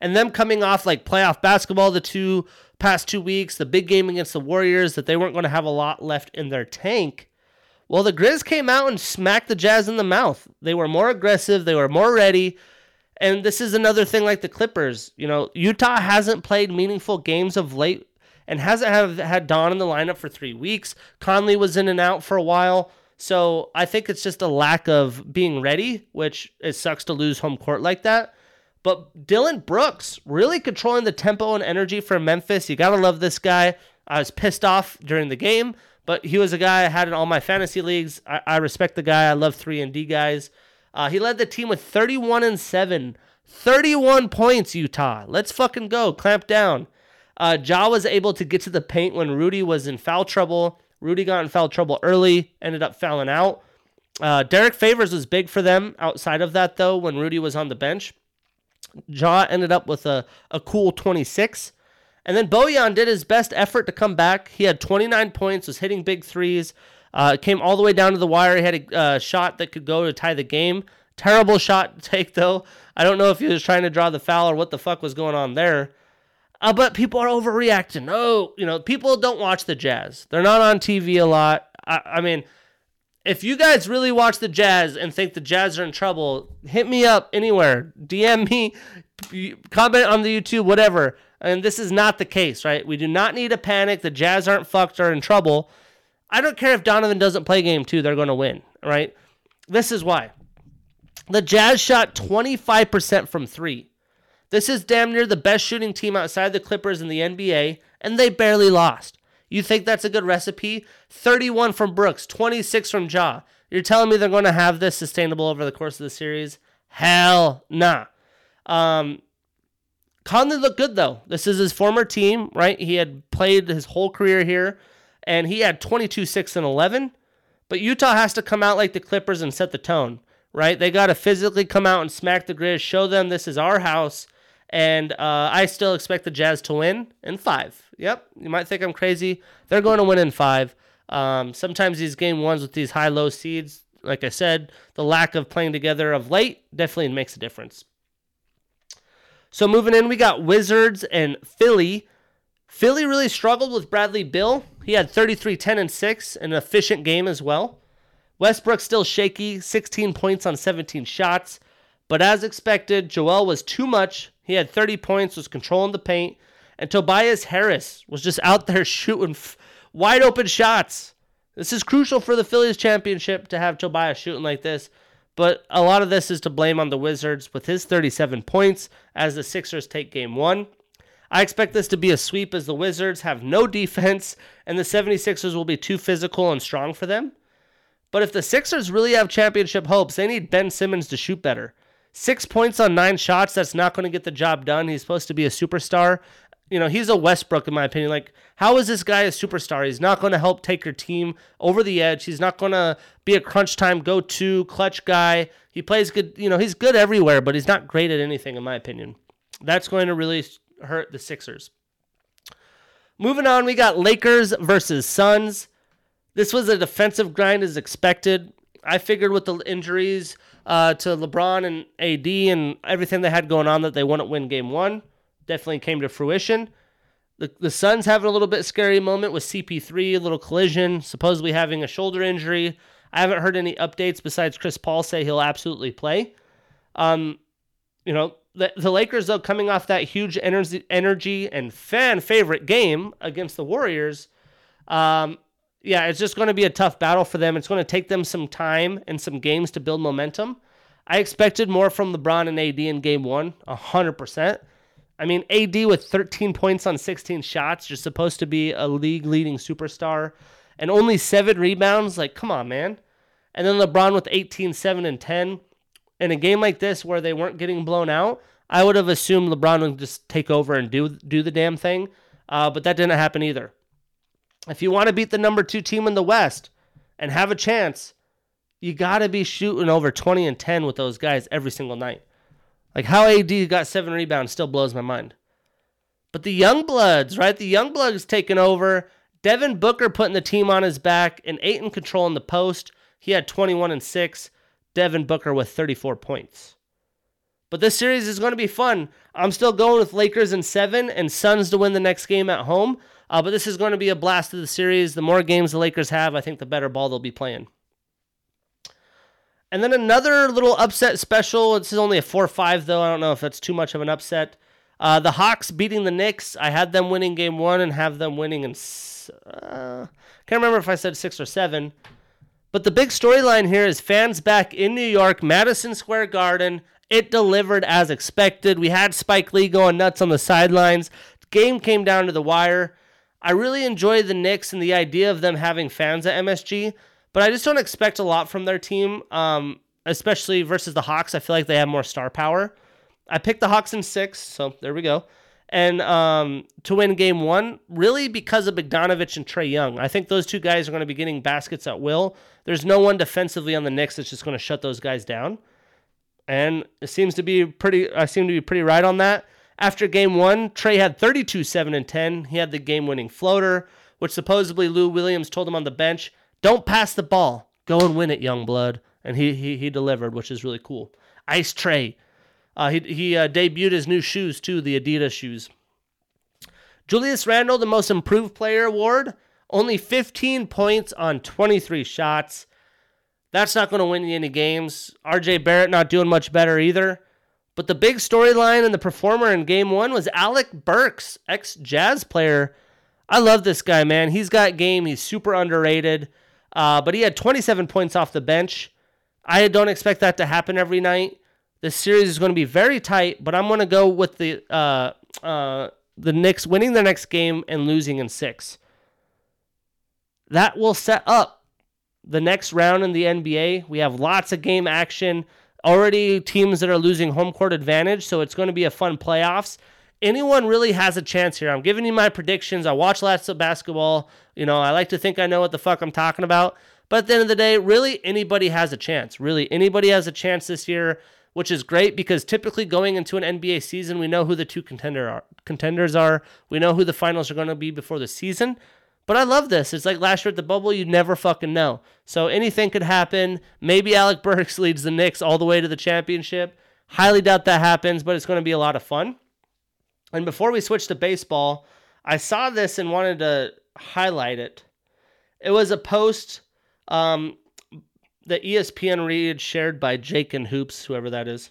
and them coming off like playoff basketball the two past two weeks, the big game against the Warriors, that they weren't going to have a lot left in their tank. Well, the Grizz came out and smacked the Jazz in the mouth. They were more aggressive, they were more ready. And this is another thing like the Clippers. You know, Utah hasn't played meaningful games of late. And hasn't have had Don in the lineup for three weeks. Conley was in and out for a while. So I think it's just a lack of being ready, which it sucks to lose home court like that. But Dillon Brooks really controlling the tempo and energy for Memphis. You got to love this guy. I was pissed off during the game, but he was a guy I had in all my fantasy leagues. I, I respect the guy. I love 3 and D guys. Uh, he led the team with 31 and 7. 31 points, Utah. Let's fucking go. Clamp down. Uh, Ja was able to get to the paint when Rudy was in foul trouble. Rudy got in foul trouble early, ended up fouling out. Uh, Derrick Favors was big for them outside of that, though, when Rudy was on the bench. Ja ended up with a, a cool 26. And then Bojan did his best effort to come back. He had 29 points, was hitting big threes, uh, came all the way down to the wire. He had a uh, shot that could go to tie the game. Terrible shot take, though. I don't know if he was trying to draw the foul or what the fuck was going on there. Uh, but people are overreacting. Oh, you know, people don't watch the Jazz. They're not on TV a lot. I, I mean, if you guys really watch the Jazz and think the Jazz are in trouble, hit me up anywhere. DM me, comment on the YouTube, whatever. And this is not the case, right? We do not need to panic. The Jazz aren't fucked or in trouble. I don't care if Donovan doesn't play game two, they're going to win, right? This is why. The Jazz shot 25% from three. This is damn near the best shooting team outside the Clippers in the NBA, and they barely lost. You think that's a good recipe? 31 from Brooks, 26 from Ja. You're telling me they're going to have this sustainable over the course of the series? Hell nah. Um, Conley looked good though. This is his former team, right? He had played his whole career here, and he had 22, 6, and 11. But Utah has to come out like the Clippers and set the tone, right? They got to physically come out and smack the Grizz, show them this is our house, and uh, I still expect the Jazz to win in five. Yep, you might think I'm crazy. They're going to win in five. Um, sometimes these game ones with these high low seeds, like I said, the lack of playing together of late definitely makes a difference. So moving in, we got Wizards and Philly. Philly really struggled with Bradley Beal. He had 33, 10, and 6, an efficient game as well. Westbrook still shaky, 16 points on 17 shots. But as expected, Joel was too much. He had 30 points, was controlling the paint, and Tobias Harris was just out there shooting f- wide open shots. This is crucial for the Phillies championship to have Tobias shooting like this. But a lot of this is to blame on the Wizards with his 37 points as the Sixers take game one. I expect this to be a sweep as the Wizards have no defense and the 76ers will be too physical and strong for them. But if the Sixers really have championship hopes, they need Ben Simmons to shoot better. Six points on nine shots, that's not going to get the job done. He's supposed to be a superstar. You know, he's a Westbrook, in my opinion. Like, how is this guy a superstar? He's not going to help take your team over the edge. He's not going to be a crunch time go to clutch guy. He plays good, you know, he's good everywhere, but he's not great at anything, in my opinion. That's going to really hurt the Sixers. Moving on, we got Lakers versus Suns. This was a defensive grind as expected. I figured with the injuries, uh, to LeBron and AD and everything they had going on that they wouldn't win game one. Definitely came to fruition. The, the Suns having a little bit scary moment with CP3, a little collision, supposedly having a shoulder injury. I haven't heard any updates besides Chris Paul say he'll absolutely play. Um, you know, the, the Lakers, though, coming off that huge energy, energy and fan favorite game against the Warriors, um, yeah, it's just going to be a tough battle for them. It's going to take them some time and some games to build momentum. I expected more from LeBron and AD in game one, 100%. I mean, AD with 13 points on 16 shots, you're supposed to be a league leading superstar, and only seven rebounds. Like, come on, man. And then LeBron with 18, 7, and 10. In a game like this where they weren't getting blown out, I would have assumed LeBron would just take over and do, do the damn thing. Uh, but that didn't happen either. If you want to beat the number two team in the West and have a chance, you got to be shooting over 20 and 10 with those guys every single night. Like how AD got seven rebounds still blows my mind. But the young bloods, right? The young bloods taking over. Devin Booker putting the team on his back and Ayton controlling the post. He had 21 and 6. Devin Booker with 34 points. But this series is going to be fun. I'm still going with Lakers in seven and Suns to win the next game at home. Uh, but this is going to be a blast of the series. The more games the Lakers have, I think the better ball they'll be playing. And then another little upset special. This is only a 4 5, though. I don't know if that's too much of an upset. Uh, the Hawks beating the Knicks. I had them winning game one and have them winning in. Uh, can't remember if I said six or seven. But the big storyline here is fans back in New York, Madison Square Garden. It delivered as expected. We had Spike Lee going nuts on the sidelines. Game came down to the wire. I really enjoy the Knicks and the idea of them having fans at MSG, but I just don't expect a lot from their team, um, especially versus the Hawks. I feel like they have more star power. I picked the Hawks in six, so there we go. And um, to win game one, really because of Bogdanovich and Trae Young. I think those two guys are going to be getting baskets at will. There's no one defensively on the Knicks that's just going to shut those guys down. And it seems to be pretty, I seem to be pretty right on that. After game one, Trae had 32, 7, and 10. He had the game winning floater, which supposedly Lou Williams told him on the bench don't pass the ball. Go and win it, young blood. And he, he, he delivered, which is really cool. Ice Trae. Uh, he he uh, debuted his new shoes too, the Adidas shoes. Julius Randle, the most improved player award, only 15 points on 23 shots. That's not going to win you any games. RJ Barrett not doing much better either. But the big storyline and the performer in game one was Alec Burks, ex Jazz player. I love this guy, man. He's got game. He's super underrated. Uh, but he had 27 points off the bench. I don't expect that to happen every night. This series is going to be very tight, but I'm going to go with the uh, uh, the Knicks winning their next game and losing in six. That will set up the next round in the NBA. We have lots of game action. Already teams that are losing home court advantage, so it's going to be a fun playoffs. Anyone really has a chance here. I'm giving you my predictions. I watch lots of basketball. You know, I like to think I know what the fuck I'm talking about. But at the end of the day, really anybody has a chance. Really anybody has a chance this year which is great because typically going into an NBA season, we know who the two contender are, contenders are. We know who the finals are going to be before the season. But I love this. It's like last year at the bubble, you never fucking know. So anything could happen. Maybe Alec Burks leads the Knicks all the way to the championship. Highly doubt that happens, but it's going to be a lot of fun. And before we switch to baseball, I saw this and wanted to highlight it. It was a post um, the ESPN read shared by Jake and Hoops, whoever that is.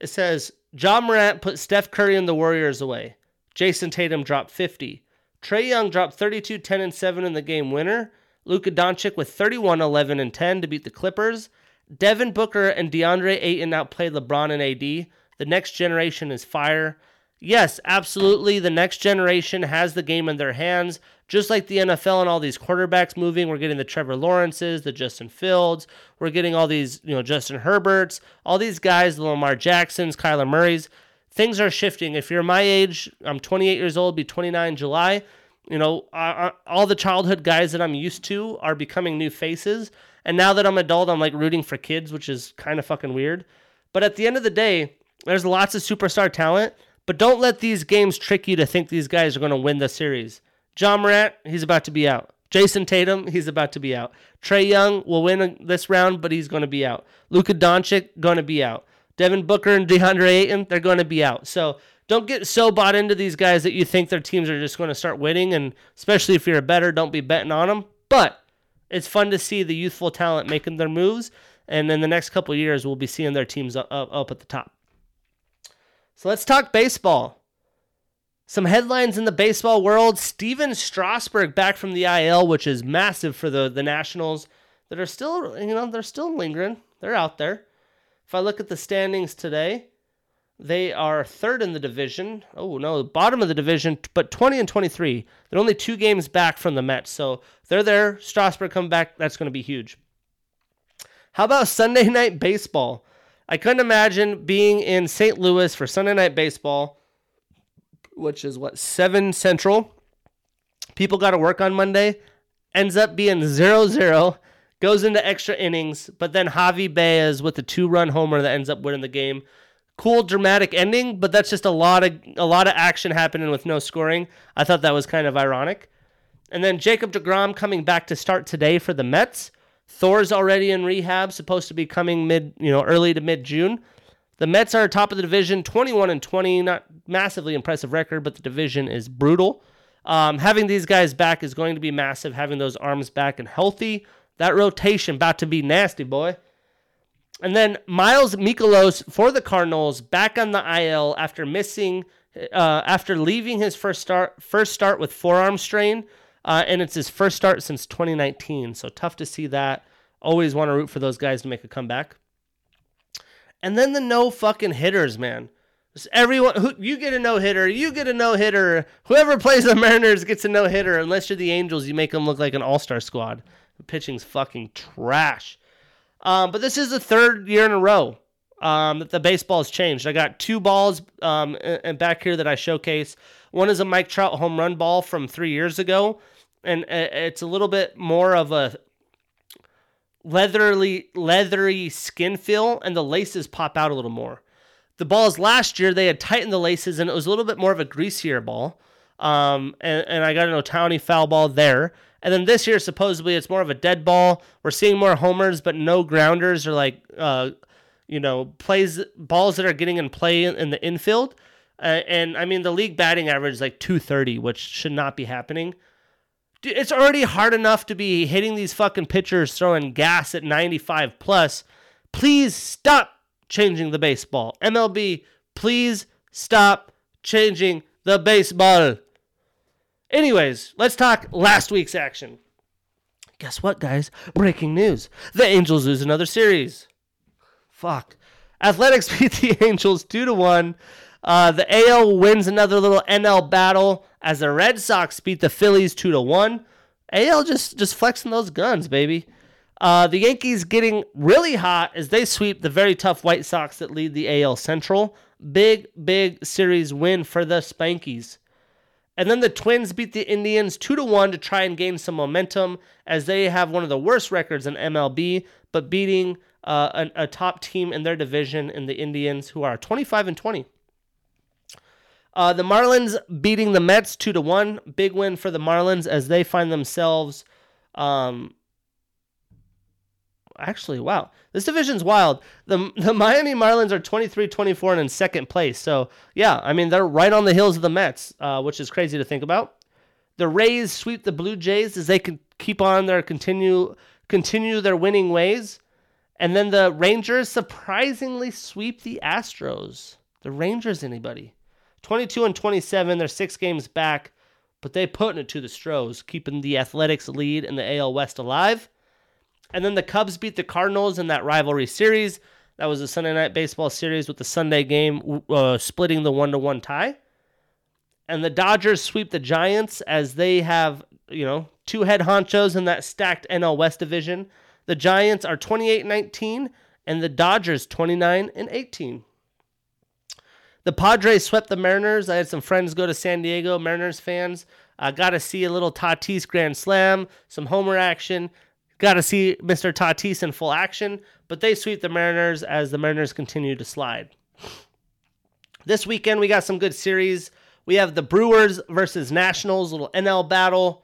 It says John Morant put Steph Curry and the Warriors away. Jayson Tatum dropped 50. Trae Young dropped 32, 10, and 7 in the game winner. Luka Doncic with 31, 11, and 10 to beat the Clippers. Devin Booker and DeAndre Ayton outplayed LeBron and AD. The next generation is fire. Yes, absolutely. The next generation has the game in their hands. Just like the NFL and all these quarterbacks moving, we're getting the Trevor Lawrences, the Justin Fields, we're getting all these, you know, Justin Herberts, all these guys, the Lamar Jacksons, Kyler Murray's. Things are shifting. If you're my age, I'm 28 years old, be 29 July. You know, all the childhood guys that I'm used to are becoming new faces. And now that I'm adult, I'm like rooting for kids, which is kind of fucking weird. But at the end of the day, there's lots of superstar talent but don't let these games trick you to think these guys are going to win the series. Ja Morant, he's about to be out. Jayson Tatum, he's about to be out. Trae Young will win uh, this round, but he's going to be out. Luka Doncic, going to be out. Devin Booker and DeAndre Ayton, they're going to be out. So don't get so bought into these guys that you think their teams are just going to start winning. And especially if you're a better, don't be betting on them. But it's fun to see the youthful talent making their moves. And in the next couple years, we'll be seeing their teams up, up at the top. So let's talk baseball. Some headlines in the baseball world. Stephen Strasburg back from the IL, which is massive for the, the Nationals that are still, you know, they're still lingering. They're out there. If I look at the standings today, they are third in the division. Oh, no, bottom of the division, but 20 and 23. They're only two games back from the Mets. So they're there. Strasburg come back. That's going to be huge. How about Sunday night baseball? I couldn't imagine being in St. Louis for Sunday night baseball, which is what, 7 Central. People got to work on Monday. Ends up being 0 0, goes into extra innings, but then Javi Baez with the two run homer that ends up winning the game. Cool dramatic ending, but that's just a lot of a lot of action happening with no scoring. I thought that was kind of ironic. And then Jacob DeGrom coming back to start today for the Mets. Thor's already in rehab, supposed to be coming mid, you know, early to mid June. The Mets are top of the division, 21 and 20, not massively impressive record, but the division is brutal. Um, having these guys back is going to be massive. Having those arms back and healthy, that rotation about to be nasty, boy. And then Miles Mikolas for the Cardinals back on the IL after missing uh, after leaving his first start first start with forearm strain, uh, and it's his first start since 2019. So tough to see that. Always want to root for those guys to make a comeback. And then the no fucking hitters, man. Just everyone who you get a no hitter, you get a no hitter. Whoever plays the Mariners gets a no hitter. Unless you're the Angels, you make them look like an all star squad. The pitching's fucking trash. Um, but this is the third year in a row um, that the baseball has changed. I got two balls um, and back here that I showcase. One is a Mike Trout home run ball from three years ago, and it's a little bit more of a leathery, leathery skin feel, and the laces pop out a little more. The balls last year they had tightened the laces, and it was a little bit more of a greasier ball. Um, and, and I got an Ohtani foul ball there. And then this year, supposedly, it's more of a dead ball. We're seeing more homers, but no grounders or like, uh, you know, plays balls that are getting in play in the infield. Uh, and I mean, the league batting average is like 230, which should not be happening. Dude, it's already hard enough to be hitting these fucking pitchers throwing gas at 95 plus. Please stop changing the baseball. MLB, please stop changing the baseball. Anyways, let's talk last week's action. Guess what, guys? Breaking news. The Angels lose another series. Fuck. Athletics beat the Angels 2 to 1. Uh, the AL wins another little NL battle as the Red Sox beat the Phillies 2 to 1. AL just just flexing those guns, baby. Uh, the Yankees getting really hot as they sweep the very tough White Sox that lead the AL Central. Big, big series win for the Spankies. And then the Twins beat the Indians 2 to 1 to try and gain some momentum as they have one of the worst records in MLB, but beating uh, a, a, top team in their division in the Indians who are 25 and 20. Uh, the Marlins beating the Mets 2 to 1. Big win for the Marlins as they find themselves um, actually, wow, this division's wild. The the Miami Marlins are 23 24 and in second place. So, yeah, I mean, they're right on the heels of the Mets, uh, which is crazy to think about. The Rays sweep the Blue Jays as they can keep on their continue continue their winning ways. And then the Rangers surprisingly sweep the Astros. The Rangers, anybody? 22 and 27, they're six games back, but they putting it to the Stros, keeping the Athletics lead in the AL West alive. And then the Cubs beat the Cardinals in that rivalry series. That was a Sunday night baseball series with the Sunday game uh, splitting the one to one tie. And the Dodgers sweep the Giants as they have, you know, two head honchos in that stacked NL West division. The Giants are 28 19 and the Dodgers 29 and 18. The Padres swept the Mariners. I had some friends go to San Diego, Mariners fans. I uh, got to see a little Tatis grand slam, some homer action. Got to see Mr. Tatis in full action, but they sweep the Mariners as the Mariners continue to slide. This weekend, we got some good series. We have the Brewers versus Nationals, little NL battle.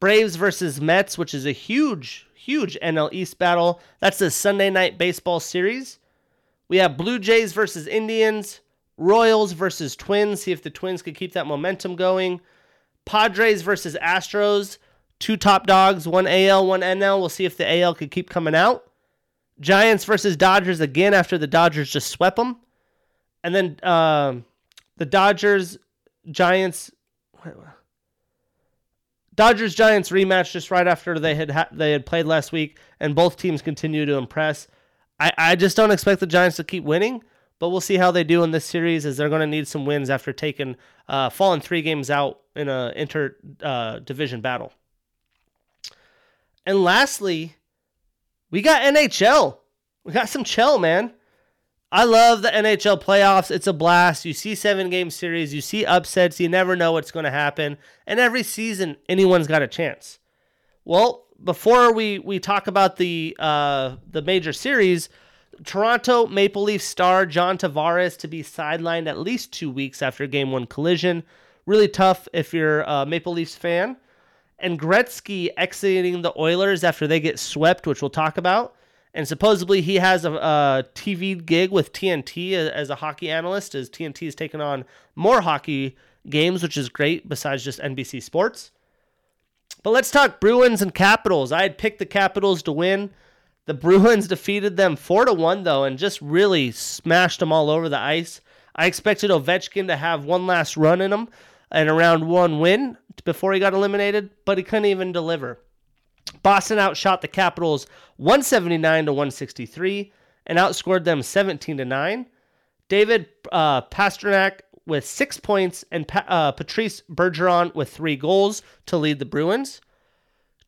Braves versus Mets, which is a huge, huge NL East battle. That's the Sunday night baseball series. We have Blue Jays versus Indians, Royals versus Twins. See if the Twins could keep that momentum going. Padres versus Astros two top dogs, one AL, one NL. We'll see if the AL could keep coming out. Giants versus Dodgers again after the Dodgers just swept them. And then uh, the Dodgers, Giants, Dodgers Giants rematch just right after they had ha- they had played last week, and both teams continue to impress. I, I just don't expect the Giants to keep winning, but we'll see how they do in this series as they're going to need some wins after taking uh, falling three games out in a inter uh, division battle. And lastly, we got NHL. We got some chill, man. I love the NHL playoffs. It's a blast. You see seven game series, you see upsets, you never know what's going to happen. And every season, anyone's got a chance. Well, before we, we talk about the uh, the major series, Toronto Maple Leaf star John Tavares to be sidelined at least two weeks after game one collision. Really tough if you're a Maple Leafs fan and Gretzky exiting the Oilers after they get swept, which we'll talk about. And supposedly he has a, a TV gig with TNT as a hockey analyst, as TNT is taking on more hockey games, which is great besides just NBC Sports. But let's talk Bruins and Capitals. I had picked the Capitals to win. The Bruins defeated them 4 to 1 though and just really smashed them all over the ice. I expected Ovechkin to have one last run in him and around one win before he got eliminated, but he couldn't even deliver. Boston outshot the Capitals 179 to 163 and outscored them 17 to 9. David uh, Pastrnak with six points and pa- uh, Patrice Bergeron with three goals to lead the Bruins.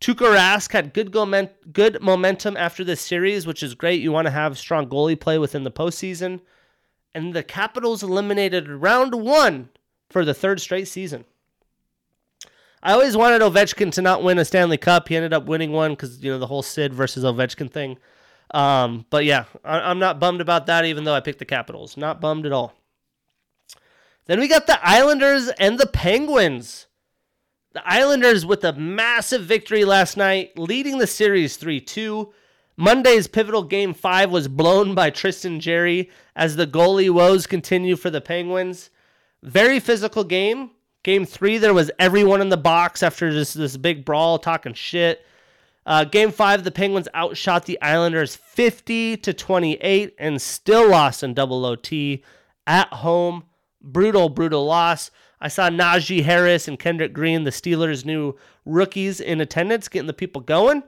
Tuukka Rask had good, go- good momentum after this series, which is great. You want to have strong goalie play within the postseason. And the Capitals eliminated round one for the third straight season. I always wanted Ovechkin to not win a Stanley Cup. He ended up winning one because you know the whole Sid versus Ovechkin thing. Um, but yeah, I, am not bummed about that, even though I picked the Capitals. Not bummed at all. Then we got the Islanders and the Penguins. The Islanders with a massive victory last night, leading the series 3 2. Monday's pivotal game five was blown by Tristan Jarry as the goalie woes continue for the Penguins. Very physical game. Game three, there was everyone in the box after just this big brawl, talking shit. Uh, game five, the Penguins outshot the Islanders 50 to 28 and still lost in double OT at home. Brutal, brutal loss. I saw Najee Harris and Kendrick Green, the Steelers' new rookies, in attendance, getting the people going.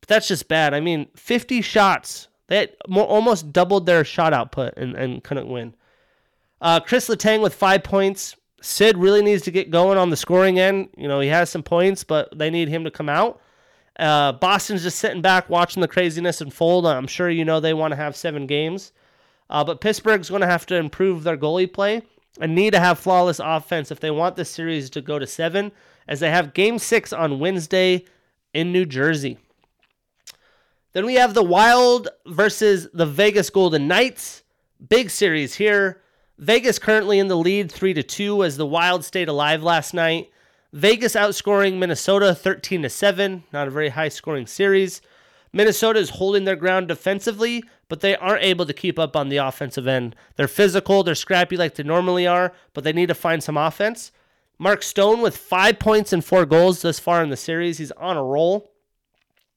But that's just bad. I mean, 50 shots. They more, almost doubled their shot output and, and couldn't win. Uh, Chris Letang with five points. Sid really needs to get going on the scoring end. You know, he has some points, but they need him to come out. Uh, Boston's just sitting back watching the craziness unfold. I'm sure you know they want to have seven games. Uh, but Pittsburgh's going to have to improve their goalie play and need to have flawless offense if they want this series to go to seven, as they have game six on Wednesday in New Jersey. Then we have the Wild versus the Vegas Golden Knights. Big series here. Vegas currently in the lead 3 to 2 as the Wild stayed alive last night. Vegas outscoring Minnesota 13 to 7, not a very high scoring series. Minnesota is holding their ground defensively, but they aren't able to keep up on the offensive end. They're physical, they're scrappy like they normally are, but they need to find some offense. Mark Stone with 5 points and 4 goals thus far in the series. He's on a roll.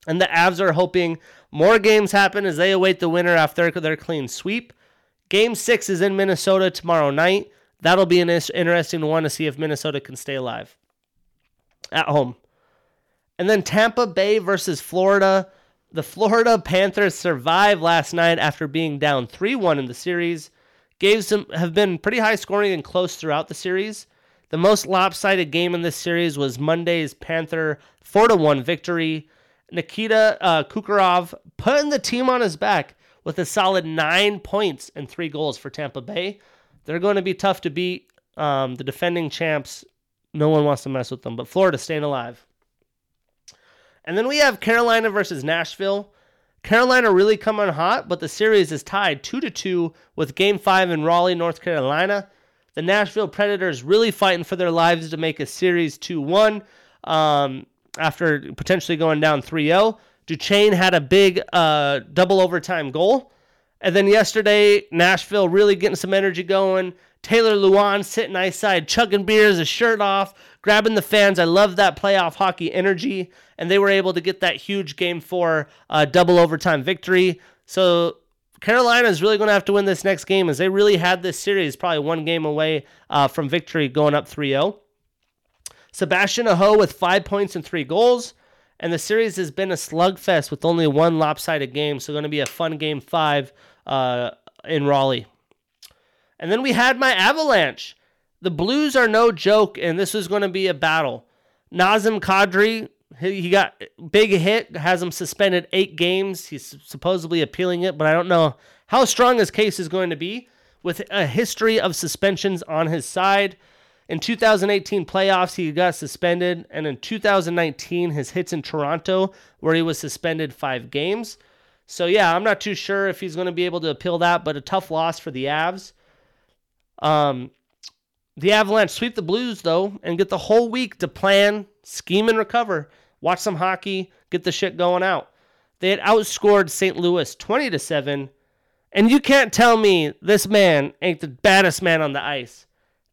And the Avs are hoping more games happen as they await the winner after their clean sweep. Game six is in Minnesota tomorrow night. That'll be an interesting one to see if Minnesota can stay alive at home. And then Tampa Bay versus Florida. The Florida Panthers survived last night after being down 3 1 in the series. Games have been pretty high scoring and close throughout the series. The most lopsided game in this series was Monday's Panther 4 1 victory. Nikita uh, Kucherov putting the team on his back with a solid nine points and three goals for Tampa Bay. They're going to be tough to beat. Um, the defending champs, no one wants to mess with them, but Florida staying alive. And then we have Carolina versus Nashville. Carolina really coming on hot, but the series is tied 2 to 2 with game 5 in Raleigh, North Carolina. The Nashville Predators really fighting for their lives to make a series 2 1 um, after potentially going down 3 0. Duchene had a big uh, double overtime goal. And then yesterday, Nashville really getting some energy going. Taylor Lewan sitting ice side, chugging beers, his shirt off, grabbing the fans. I love that playoff hockey energy. And they were able to get that huge game four uh, double overtime victory. So Carolina is really going to have to win this next game as they really had this series probably one game away uh, from victory going up 3 0. Sebastian Aho with five points and three goals. And the series has been a slugfest with only one lopsided game. So, going to be a fun game five uh, in Raleigh. And then we had my Avalanche. The Blues are no joke, and this is going to be a battle. Nazem Kadri, he got big hit, has him suspended eight games. He's supposedly appealing it, but I don't know how strong his case is going to be with a history of suspensions on his side. In 2018 playoffs, he got suspended, and in 2019, his hits in Toronto, where he was suspended five games. So yeah, I'm not too sure if he's going to be able to appeal that, but a tough loss for the Avs. Um, the Avalanche sweep the Blues though, and get the whole week to plan, scheme, and recover. Watch some hockey, get the shit going out. They had outscored St. Louis 20 to seven, and you can't tell me this man ain't the baddest man on the ice.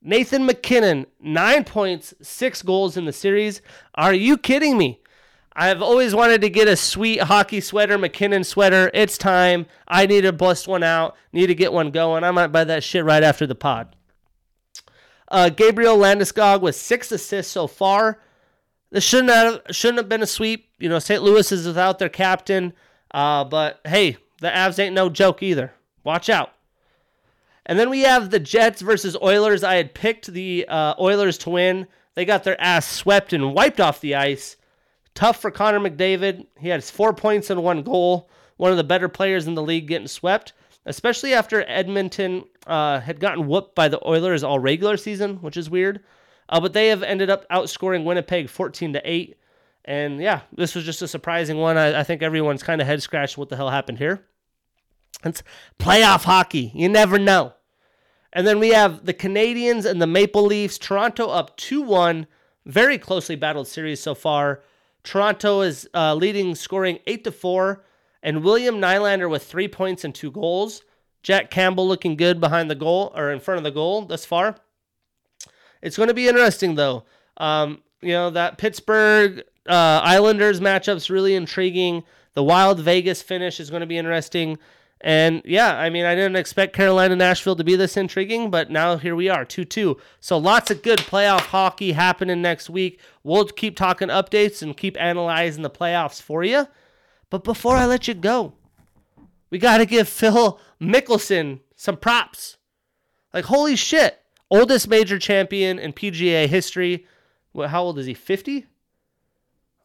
Nathan MacKinnon, nine points, six goals in the series. Are you kidding me? I've always wanted to get a sweet hockey sweater, MacKinnon sweater. It's time. I need to bust one out. Need to get one going. I might buy that shit right after the pod. Uh, Gabriel Landeskog with six assists so far. This shouldn't have shouldn't have been a sweep. You know, St. Louis is without their captain. Uh, but hey, the Avs ain't no joke either. Watch out. And then we have the Jets versus Oilers. I had picked the uh, Oilers to win. They got their ass swept and wiped off the ice. Tough for Connor McDavid. He had four points and one goal. One of the better players in the league getting swept, especially after Edmonton uh, had gotten whooped by the Oilers all regular season, which is weird. Uh, but they have ended up outscoring Winnipeg 14 to 8. And yeah, this was just a surprising one. I, I think everyone's kind of head scratched what the hell happened here. It's playoff hockey. You never know. And then we have the Canadiens and the Maple Leafs. Toronto up 2 1. Very closely battled series so far. Toronto is uh, leading, scoring 8 to 4. And William Nylander with three points and two goals. Jack Campbell looking good behind the goal or in front of the goal thus far. It's going to be interesting, though. Um, you know, that Pittsburgh uh, Islanders matchup's really intriguing. The Wild Vegas finish is going to be interesting. And yeah, I mean, I didn't expect Carolina Nashville to be this intriguing, but now here we are, 2 2. So lots of good playoff hockey happening next week. We'll keep talking updates and keep analyzing the playoffs for you. But before I let you go, we got to give Phil Mickelson some props. Like, holy shit. Oldest major champion in PGA history. What, how old is he? 50?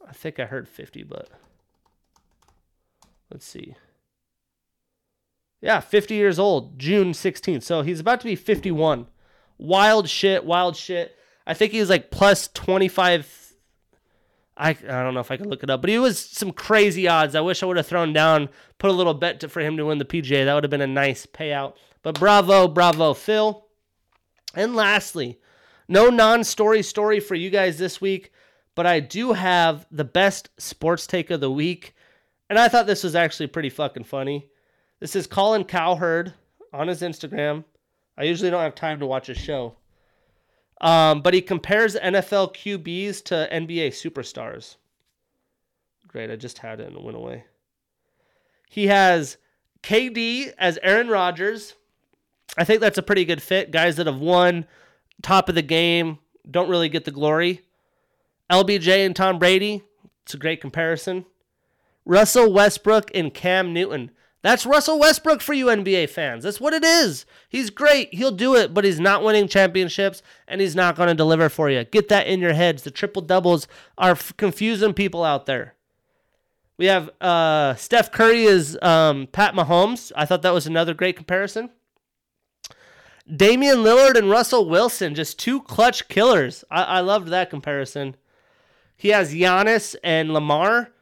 I think I heard 50, but let's see. Yeah, 50 years old, June 16th. So he's about to be 51. Wild shit, wild shit. I think he was like plus 25. I, I don't know if I can look it up, but he was some crazy odds. I wish I would have thrown down, put a little bet to, for him to win the PGA. That would have been a nice payout. But bravo, bravo, Phil. And lastly, no non story story for you guys this week, but I do have the best sports take of the week. And I thought this was actually pretty fucking funny. This is Colin Cowherd on his Instagram. I usually don't have time to watch his show. Um, but he compares NFL QBs to NBA superstars. Great, I just had it and it went away. He has KD as Aaron Rodgers. I think that's a pretty good fit. Guys that have won, top of the game, don't really get the glory. LBJ and Tom Brady, it's a great comparison. Russell Westbrook and Cam Newton. That's Russell Westbrook for you NBA fans. That's what it is. He's great. He'll do it, but he's not winning championships and he's not going to deliver for you. Get that in your heads. The triple doubles are f- confusing people out there. We have uh, Steph Curry is um, Pat Mahomes. I thought that was another great comparison. Damian Lillard and Russell Wilson, just two clutch killers. I, I loved that comparison. He has Giannis and Lamar.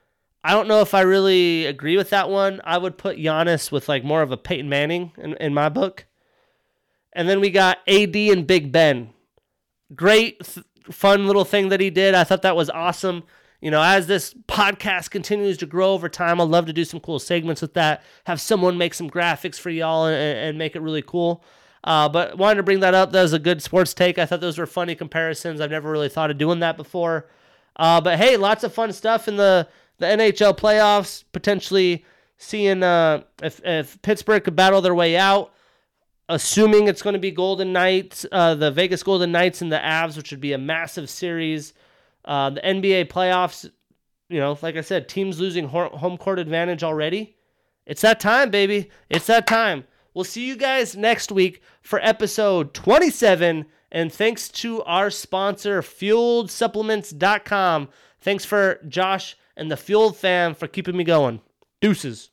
I don't know if I really agree with that one. I would put Giannis with like more of a Peyton Manning in, in my book. And then we got AD and Big Ben. Great, th- fun little thing that he did. I thought that was awesome. You know, as this podcast continues to grow over time, I'd love to do some cool segments with that. Have someone make some graphics for y'all and, and make it really cool. Uh, but wanted to bring that up. That was a good sports take. I thought those were funny comparisons. I've never really thought of doing that before. Uh, but hey, lots of fun stuff in the the NHL playoffs, potentially seeing uh, if, if Pittsburgh could battle their way out, assuming it's going to be Golden Knights, uh, the Vegas Golden Knights and the Avs, which would be a massive series. Uh, the NBA playoffs, you know, like I said, teams losing home court advantage already. It's that time, baby. It's that time. We'll see you guys next week for episode 27. And thanks to our sponsor, fueledsupplements.com. Thanks for Josh and the Fueled fam for keeping me going. Deuces.